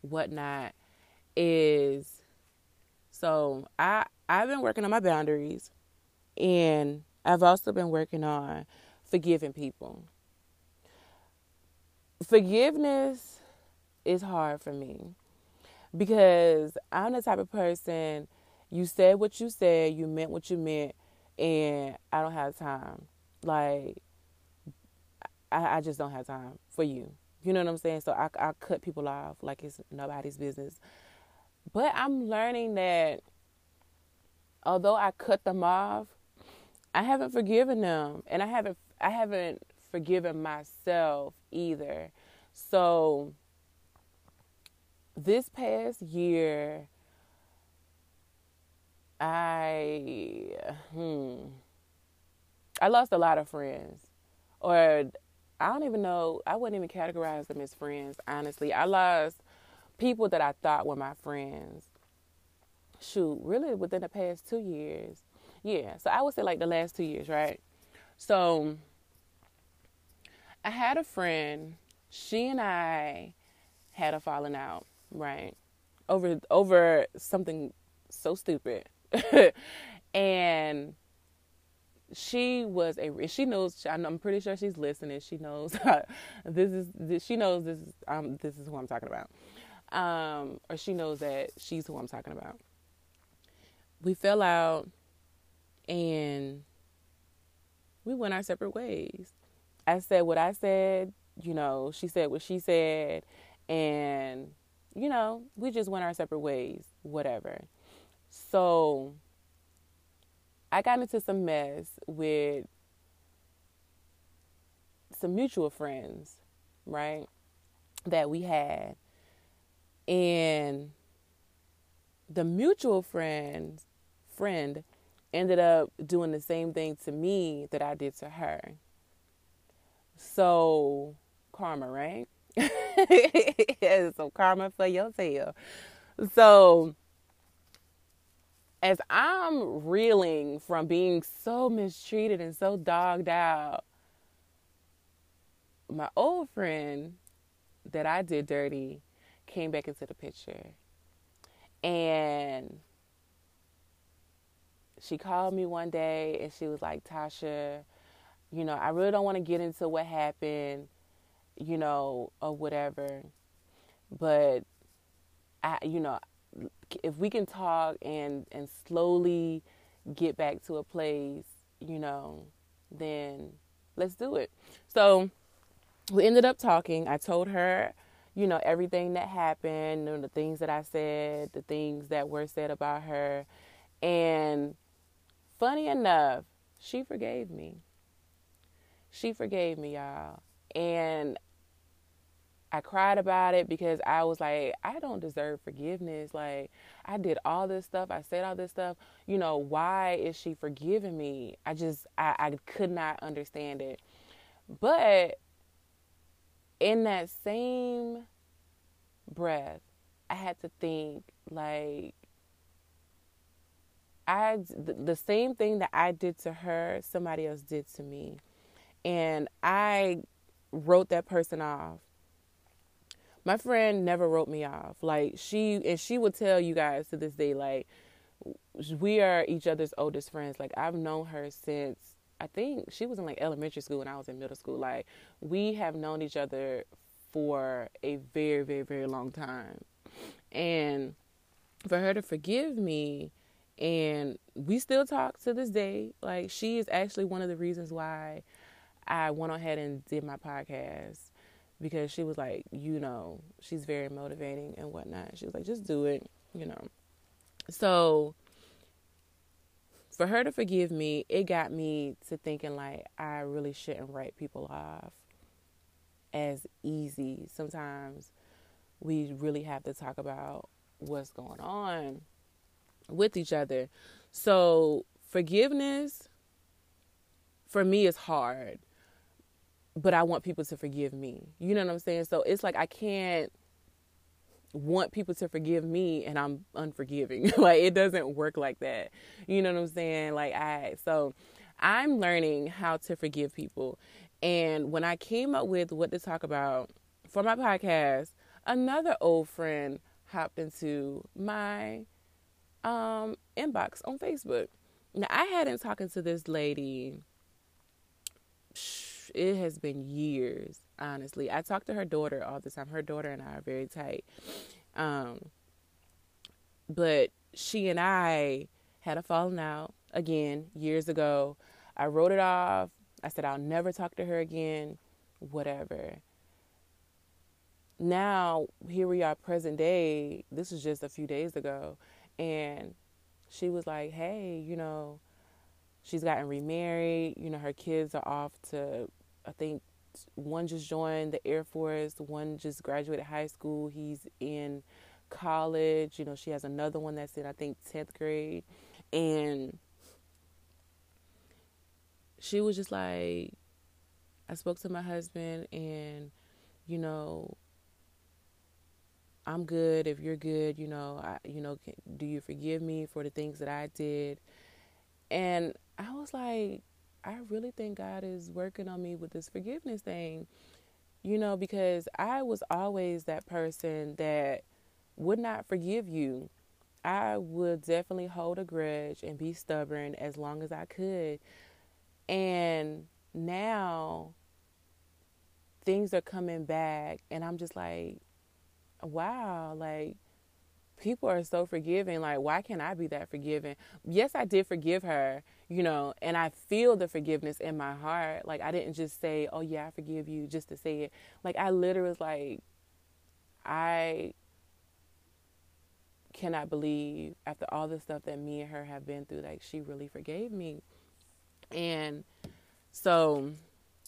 whatnot is so I I've been working on my boundaries and I've also been working on forgiving people. Forgiveness is hard for me because I'm the type of person you said what you said, you meant what you meant, and I don't have time. Like, I, I just don't have time for you. You know what I'm saying? So I, I cut people off like it's nobody's business. But I'm learning that although I cut them off, I haven't forgiven them and I haven't I haven't forgiven myself either. So this past year I hmm I lost a lot of friends. Or I don't even know, I wouldn't even categorize them as friends, honestly. I lost people that I thought were my friends. Shoot, really within the past 2 years. Yeah, so I would say like the last two years, right? So I had a friend. She and I had a falling out, right? Over over something so stupid, and she was a she knows I'm pretty sure she's listening. She knows this is this, she knows this is um this is who I'm talking about, um or she knows that she's who I'm talking about. We fell out and we went our separate ways. I said what I said, you know, she said what she said, and, you know, we just went our separate ways, whatever. So I got into some mess with some mutual friends, right, that we had. And the mutual friends friend ended up doing the same thing to me that I did to her. So, karma, right? so, karma for your tail. So, as I'm reeling from being so mistreated and so dogged out, my old friend that I did dirty came back into the picture. And she called me one day and she was like, Tasha, You know, I really don't want to get into what happened, you know, or whatever. But I, you know, if we can talk and and slowly get back to a place, you know, then let's do it. So we ended up talking. I told her, you know, everything that happened, and the things that I said, the things that were said about her. And funny enough, she forgave me. She forgave me, y'all. And I cried about it because I was like, I don't deserve forgiveness. Like, I did all this stuff. I said all this stuff. You know, why is she forgiving me? I just, I, I could not understand it. But in that same breath, I had to think, like, I, the same thing that I did to her, somebody else did to me. And I wrote that person off my friend never wrote me off. Like she and she would tell you guys to this day, like we are each other's oldest friends. Like I've known her since I think she was in like elementary school and I was in middle school. Like we have known each other for a very, very, very long time. And for her to forgive me and we still talk to this day. Like she is actually one of the reasons why I went ahead and did my podcast because she was like, you know, she's very motivating and whatnot. She was like, just do it, you know. So for her to forgive me, it got me to thinking like I really shouldn't write people off as easy. Sometimes we really have to talk about what's going on with each other. So forgiveness for me is hard but I want people to forgive me. You know what I'm saying? So it's like I can't want people to forgive me and I'm unforgiving. like it doesn't work like that. You know what I'm saying? Like I so I'm learning how to forgive people. And when I came up with what to talk about for my podcast, another old friend hopped into my um inbox on Facebook. Now I hadn't talked to this lady it has been years, honestly. I talk to her daughter all the time. Her daughter and I are very tight. Um, but she and I had a falling out again years ago. I wrote it off. I said I'll never talk to her again, whatever. Now, here we are, present day. This was just a few days ago. And she was like, hey, you know, she's gotten remarried. You know, her kids are off to, I think, one just joined the Air Force, one just graduated high school. He's in college. You know, she has another one that's in, I think, 10th grade. And she was just like, I spoke to my husband, and, you know, I'm good if you're good. You know, I, you know, can, do you forgive me for the things that I did? And I was like, I really think God is working on me with this forgiveness thing, you know, because I was always that person that would not forgive you. I would definitely hold a grudge and be stubborn as long as I could. And now things are coming back, and I'm just like, wow, like people are so forgiving. Like, why can't I be that forgiving? Yes, I did forgive her, you know, and I feel the forgiveness in my heart. Like, I didn't just say, oh, yeah, I forgive you just to say it. Like, I literally was like, I cannot believe after all the stuff that me and her have been through, like, she really forgave me. And so,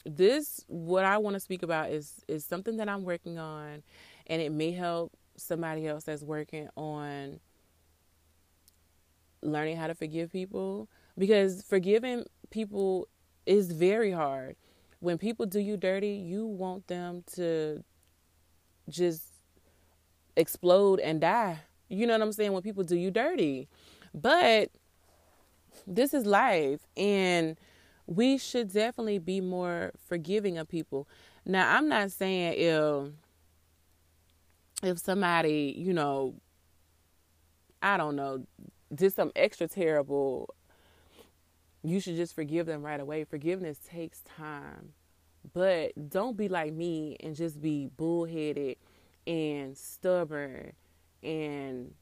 this, what I want to speak about is, is something that I'm working on, and it may help somebody else that's working on learning how to forgive people because forgiving people is very hard. When people do you dirty, you want them to just explode and die. You know what I'm saying? When people do you dirty. But this is life and we should definitely be more forgiving of people. Now, I'm not saying if if somebody, you know, I don't know, did some extra terrible you should just forgive them right away. Forgiveness takes time. But don't be like me and just be bullheaded and stubborn and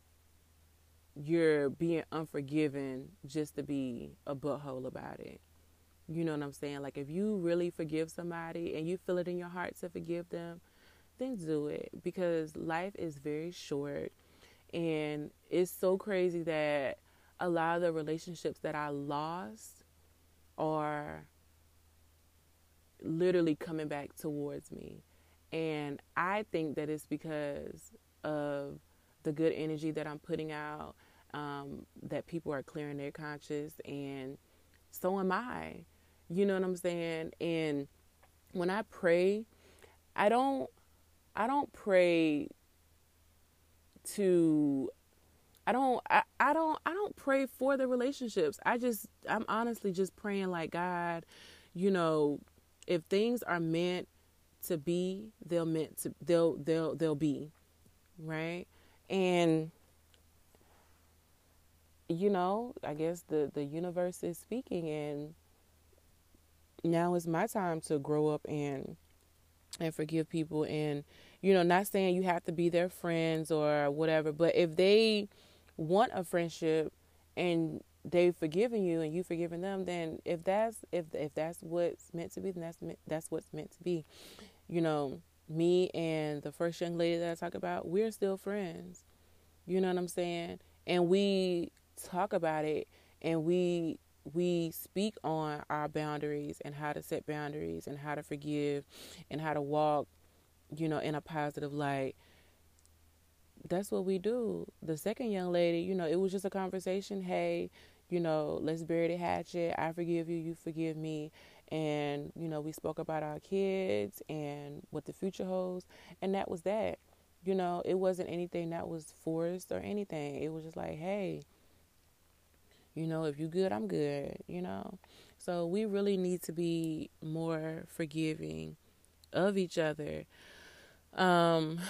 you're being unforgiving just to be a butthole about it. You know what I'm saying? Like if you really forgive somebody and you feel it in your heart to forgive them, then do it because life is very short and it's so crazy that a lot of the relationships that I lost are literally coming back towards me. And I think that it's because of the good energy that I'm putting out, um, that people are clearing their conscience, and so am I. You know what I'm saying? And when I pray, I don't I don't pray to I don't I, I don't I don't pray for the relationships. I just I'm honestly just praying like God, you know, if things are meant to be, they'll meant to they'll they'll they'll be. Right? And you know, I guess the the universe is speaking and now is my time to grow up and and forgive people and you know not saying you have to be their friends or whatever but if they want a friendship and they've forgiven you and you've forgiven them then if that's if if that's what's meant to be then that's that's what's meant to be. You know me and the first young lady that I talk about we're still friends. You know what I'm saying? And we talk about it and we we speak on our boundaries and how to set boundaries and how to forgive and how to walk, you know, in a positive light. That's what we do. The second young lady, you know, it was just a conversation. Hey, you know, let's bury the hatchet. I forgive you, you forgive me. And, you know, we spoke about our kids and what the future holds. And that was that. You know, it wasn't anything that was forced or anything. It was just like, hey, you know, if you good, I'm good, you know. So we really need to be more forgiving of each other. Um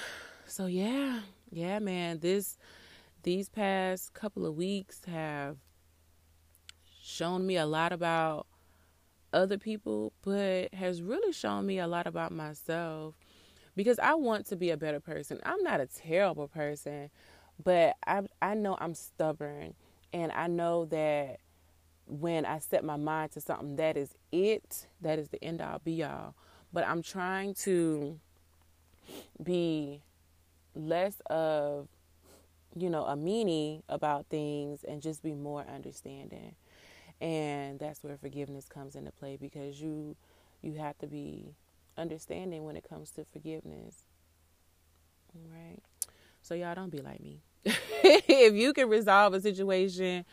so yeah, yeah, man, this these past couple of weeks have shown me a lot about other people, but has really shown me a lot about myself because I want to be a better person. I'm not a terrible person, but I I know I'm stubborn and I know that when I set my mind to something, that is it. That is the end all be all. But I'm trying to be less of, you know, a meanie about things and just be more understanding. And that's where forgiveness comes into play because you you have to be understanding when it comes to forgiveness. Right? So y'all don't be like me. if you can resolve a situation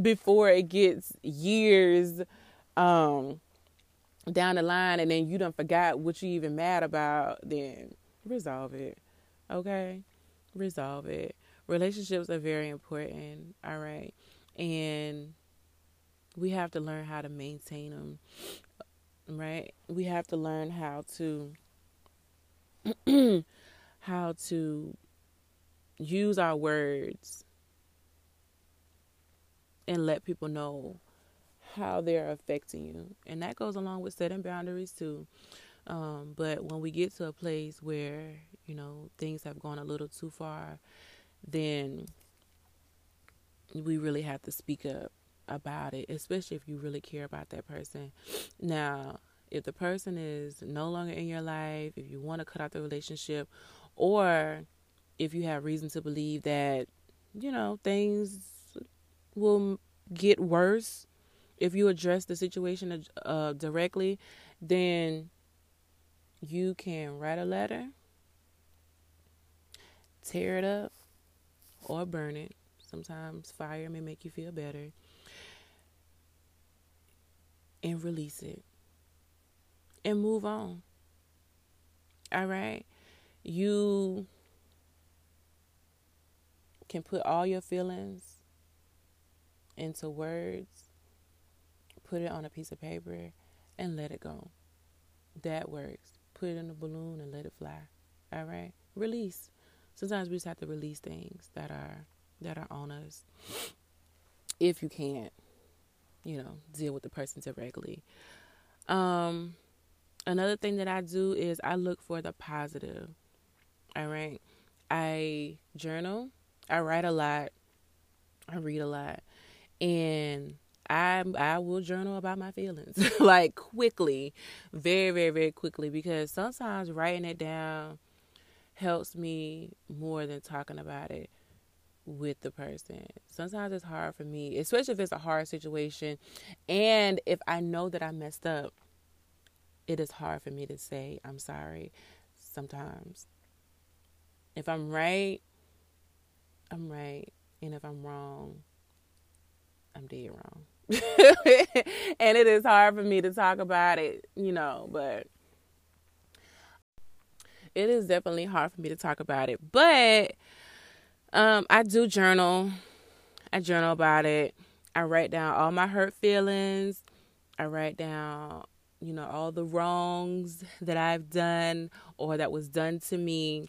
before it gets years um, down the line and then you don't forgot what you even mad about, then resolve it. Okay? Resolve it. Relationships are very important, all right? And we have to learn how to maintain them, right? We have to learn how to how to use our words and let people know how they're affecting you. And that goes along with setting boundaries too. Um, but when we get to a place where, you know, things have gone a little too far, then we really have to speak up about it, especially if you really care about that person. Now, if the person is no longer in your life, if you want to cut out the relationship, or if you have reason to believe that, you know, things will get worse if you address the situation uh, directly, then you can write a letter, tear it up, or burn it. Sometimes fire may make you feel better. And release it. And move on. All right? You can put all your feelings into words, put it on a piece of paper, and let it go. That works. Put it in a balloon and let it fly. All right? Release. Sometimes we just have to release things that are that are on us. If you can't, you know, deal with the person directly. Um, another thing that I do is I look for the positive. All right. I journal, I write a lot, I read a lot, and I I will journal about my feelings like quickly, very very very quickly because sometimes writing it down helps me more than talking about it with the person. Sometimes it's hard for me, especially if it's a hard situation and if I know that I messed up. It is hard for me to say I'm sorry sometimes. If I'm right, I'm right, and if I'm wrong, I'm dead wrong. and it is hard for me to talk about it, you know, but it is definitely hard for me to talk about it. But um I do journal. I journal about it. I write down all my hurt feelings. I write down, you know, all the wrongs that I've done or that was done to me.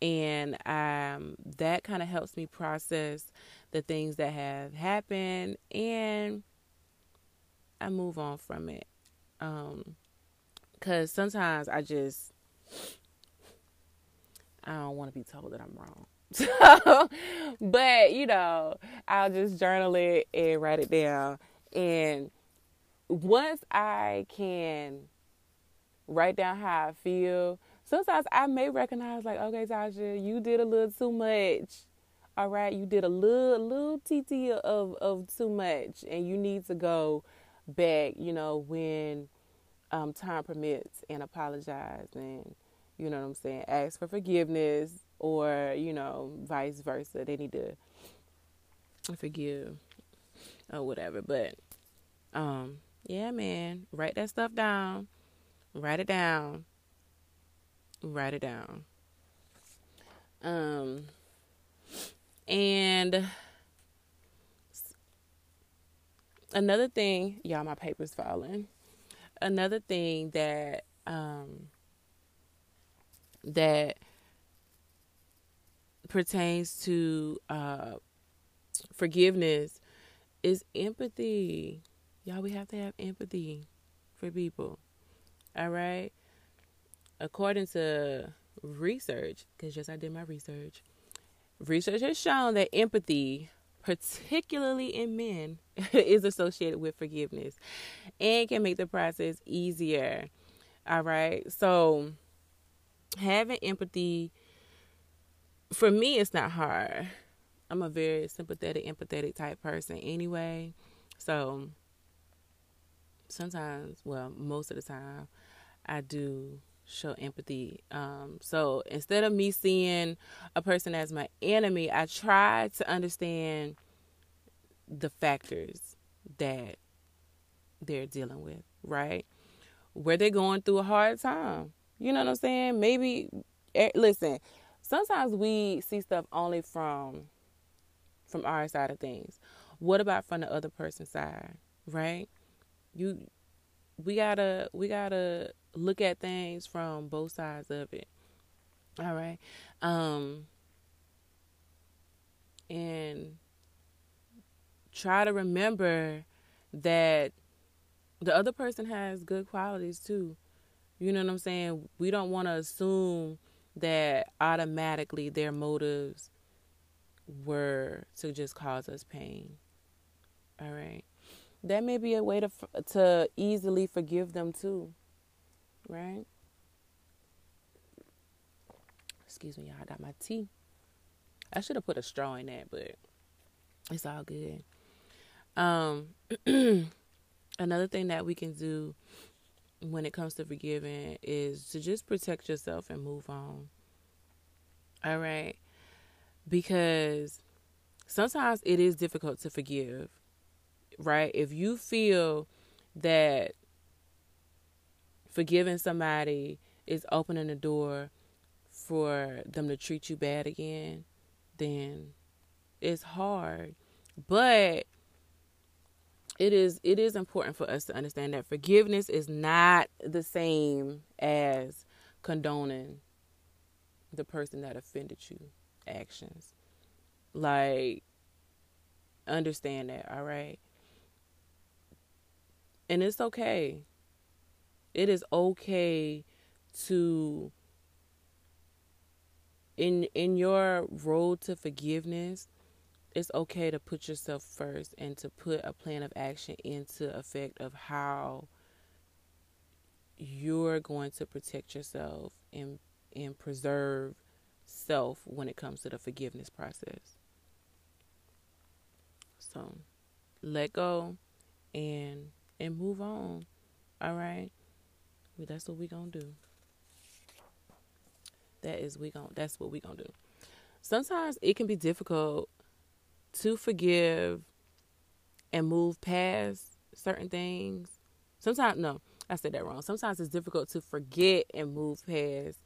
And um, that kind of helps me process the things that have happened and I move on from it. Um, cause sometimes I just I don't want to be told that I'm wrong. So, but you know, I'll just journal it and write it down. And once I can write down how I feel, sometimes I may recognize like, okay, Tasha, you did a little too much. All right, you did a little little TT of of too much, and you need to go back, you know, when um, time permits and apologize and, you know what I'm saying, ask for forgiveness or, you know, vice versa. They need to forgive or whatever. But, um, yeah, man, write that stuff down. Write it down. Write it down. Um, and another thing, y'all, my paper's falling. Another thing that um, that pertains to uh, forgiveness is empathy. Y'all, we have to have empathy for people. All right. According to research, because yes, I did my research. Research has shown that empathy particularly in men, is associated with forgiveness and can make the process easier. All right. So, having empathy, for me, it's not hard. I'm a very sympathetic, empathetic type person anyway. So, sometimes, well, most of the time, I do show empathy. Um, so instead of me seeing a person as my enemy, I try to understand the factors that they're dealing with, right? Where they're going through a hard time. You know what I'm saying? Maybe eh, listen, sometimes we see stuff only from from our side of things. What about from the other person's side, right? You we got to we got to look at things from both sides of it. All right. Um and try to remember that the other person has good qualities too. You know what I'm saying? We don't want to assume that automatically their motives were to just cause us pain. All right. That may be a way to to easily forgive them too right? Excuse me, y'all. I got my tea. I should have put a straw in that, but it's all good. Um, another thing that we can do when it comes to forgiving is to just protect yourself and move on. All right? Because sometimes it is difficult to forgive, right? If you feel that forgiving somebody is opening the door for them to treat you bad again, then it's hard. But it is it is important for us to understand that forgiveness is not the same as condoning the person that offended you actions. Like understand that, all right? And it's okay. It is okay to in in your road to forgiveness, it's okay to put yourself first and to put a plan of action into effect of how you're going to protect yourself and and preserve self when it comes to the forgiveness process. So let go and and move on. All right. That's what we gonna do. That is we gonna. that's what we gonna do. Sometimes it can be difficult to forgive and move past certain things. Sometimes no, I said that wrong. Sometimes it's difficult to forget and move past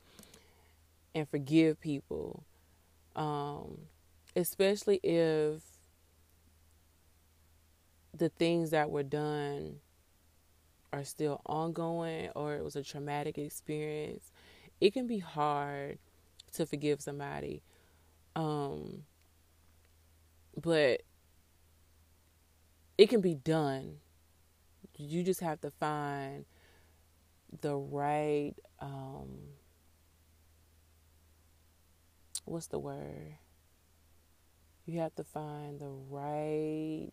and forgive people. Um, especially if the things that were done are still ongoing or it was a traumatic experience, it can be hard to forgive somebody. Um, but it can be done. You just have to find the right um, what's the word? You have to find the right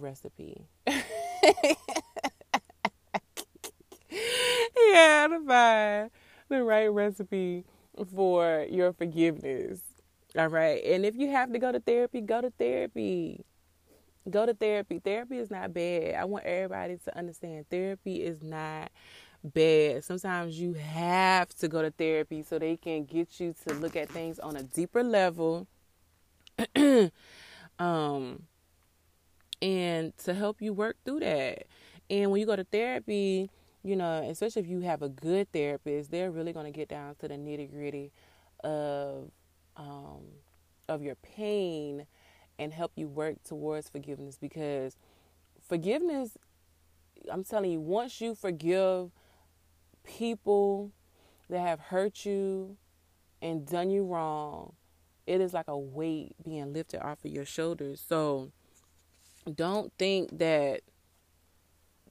recipe. yeah, to find the right recipe for your forgiveness. All right. And if you have to go to therapy, go to therapy. Go to therapy. Therapy is not bad. I want everybody to understand therapy is not bad. Sometimes you have to go to therapy so they can get you to look at things on a deeper level. um and to help you work through that. And when you go to therapy, you know, especially if you have a good therapist, they're really going to get down to the nitty gritty of um, of your pain and help you work towards forgiveness because forgiveness I'm telling you once you forgive people that have hurt you and done you wrong it is like a weight being lifted off of your shoulders so don't think that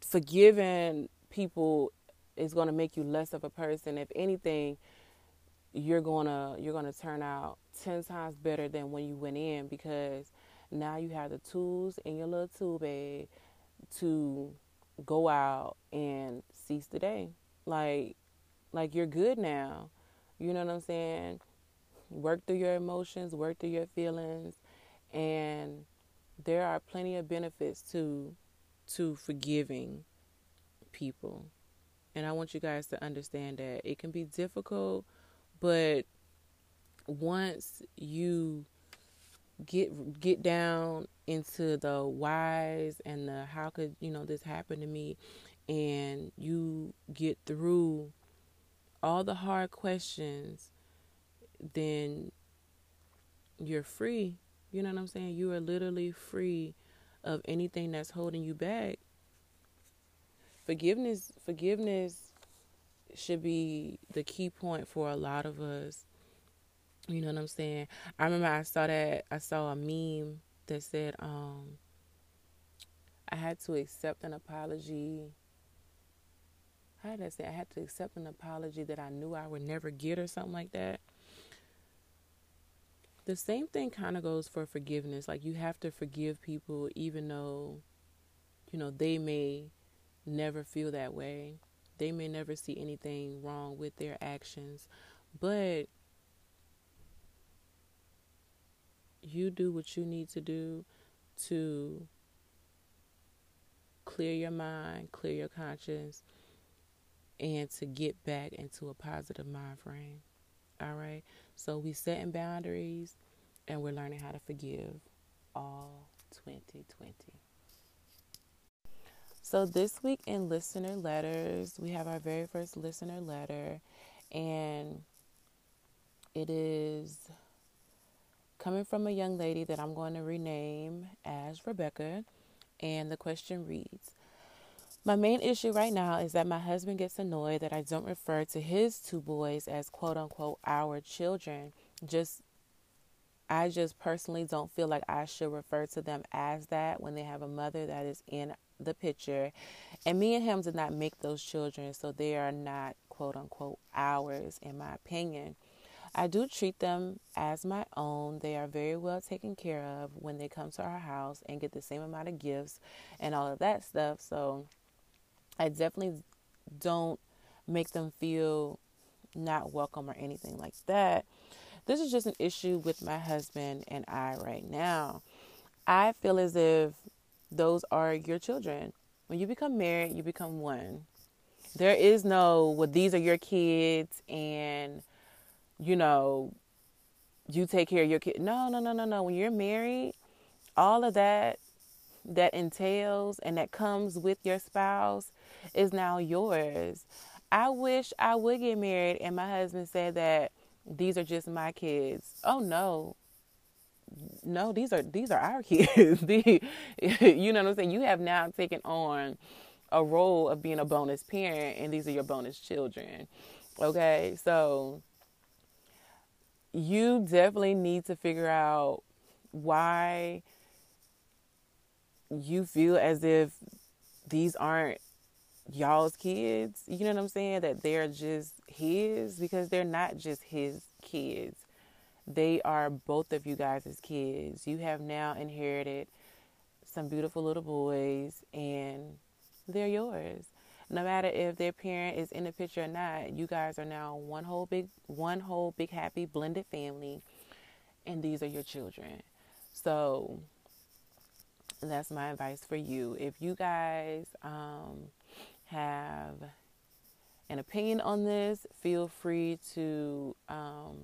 forgiving people is going to make you less of a person. If anything you're going to you're going to turn out 10 times better than when you went in because now you have the tools in your little tool bag to go out and seize the day. Like like you're good now. You know what i'm saying? Work through your emotions work through your feelings and there are plenty of benefits to to forgiving people. And I want you guys to understand that it can be difficult, but once you get get down into the whys and the how could you know this happen to me and you get through all the hard questions then you're free you know what I'm saying? You are literally free of anything that's holding you back. Forgiveness forgiveness should be the key point for a lot of us. You know what I'm saying? I remember I saw that I saw a meme that said um I had to accept an apology. How did I say? I had to accept an apology that I knew I would never get or something like that the same thing kind of goes for forgiveness. Like you have to forgive people even though, you know, they may never feel that way. They may never see anything wrong with their actions. But you do what you need to do to clear your mind, clear your conscience, and to get back into a positive mind frame. All right. So we setting boundaries and we're learning how to forgive all 2020. So this week in listener letters, we have our very first listener letter and it is coming from a young lady that I'm going to rename as Rebecca and the question reads my main issue right now is that my husband gets annoyed that I don't refer to his two boys as quote unquote our children, just I just personally don't feel like I should refer to them as that when they have a mother that is in the picture. And me and him did not make those children, so they are not quote unquote ours, in my opinion. I do treat them as my own. They are very well taken care of when they come to our house and get the same amount of gifts and all of that stuff. So I definitely don't make them feel not welcome or anything like that. This is just an issue with my husband and I right now. I feel as if those are your children. When you become married, you become one. There is no, well, these are your kids and, you know, you take care of your kid. No, no, no, no, no. When you're married, all of that that entails and that comes with your spouse is now yours. I wish I would get married and my husband said that these are just my kids. Oh no. No, these are these are our kids. you know what I'm saying? You have now taken on a role of being a bonus parent and these are your bonus children. Okay? So you definitely need to figure out why you feel as if these aren't y'all's kids. You know what I'm saying? That they're just his because they're not just his kids. They are both of you guys' kids. You have now inherited some beautiful little boys and they're yours. No matter if their parent is in the picture or not, you guys are now one whole big one whole big happy blended family and these are your children. So that's my advice for you. If you guys um, have an opinion on this, feel free to um,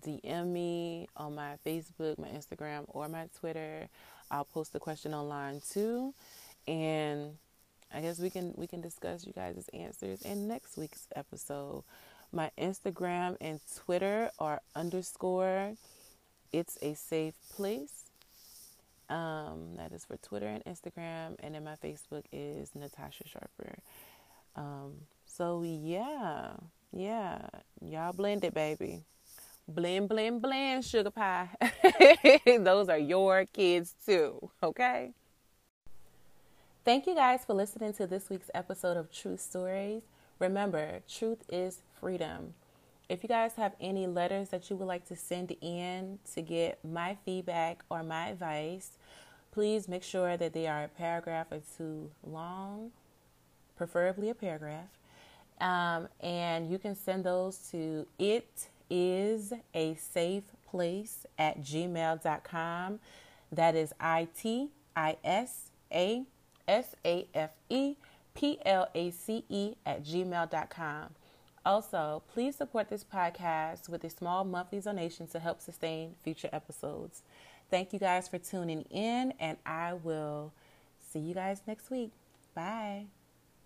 DM me on my Facebook, my Instagram, or my Twitter. I'll post the question online too, and I guess we can we can discuss you guys' answers in next week's episode. My Instagram and Twitter are underscore. It's a safe place. Um, that is for Twitter and Instagram, and then my Facebook is Natasha Sharper. Um, so yeah, yeah, y'all blend it, baby. Blend, blend, blend, sugar pie. Those are your kids too, okay? Thank you guys for listening to this week's episode of Truth Stories. Remember, truth is freedom. If you guys have any letters that you would like to send in to get my feedback or my advice, please make sure that they are a paragraph or two long, preferably a paragraph. Um, and you can send those to it is a safe place at gmail.com. That is I T I S A S A F E P L A C E at gmail.com. Also, please support this podcast with a small monthly donation to help sustain future episodes. Thank you guys for tuning in, and I will see you guys next week. Bye.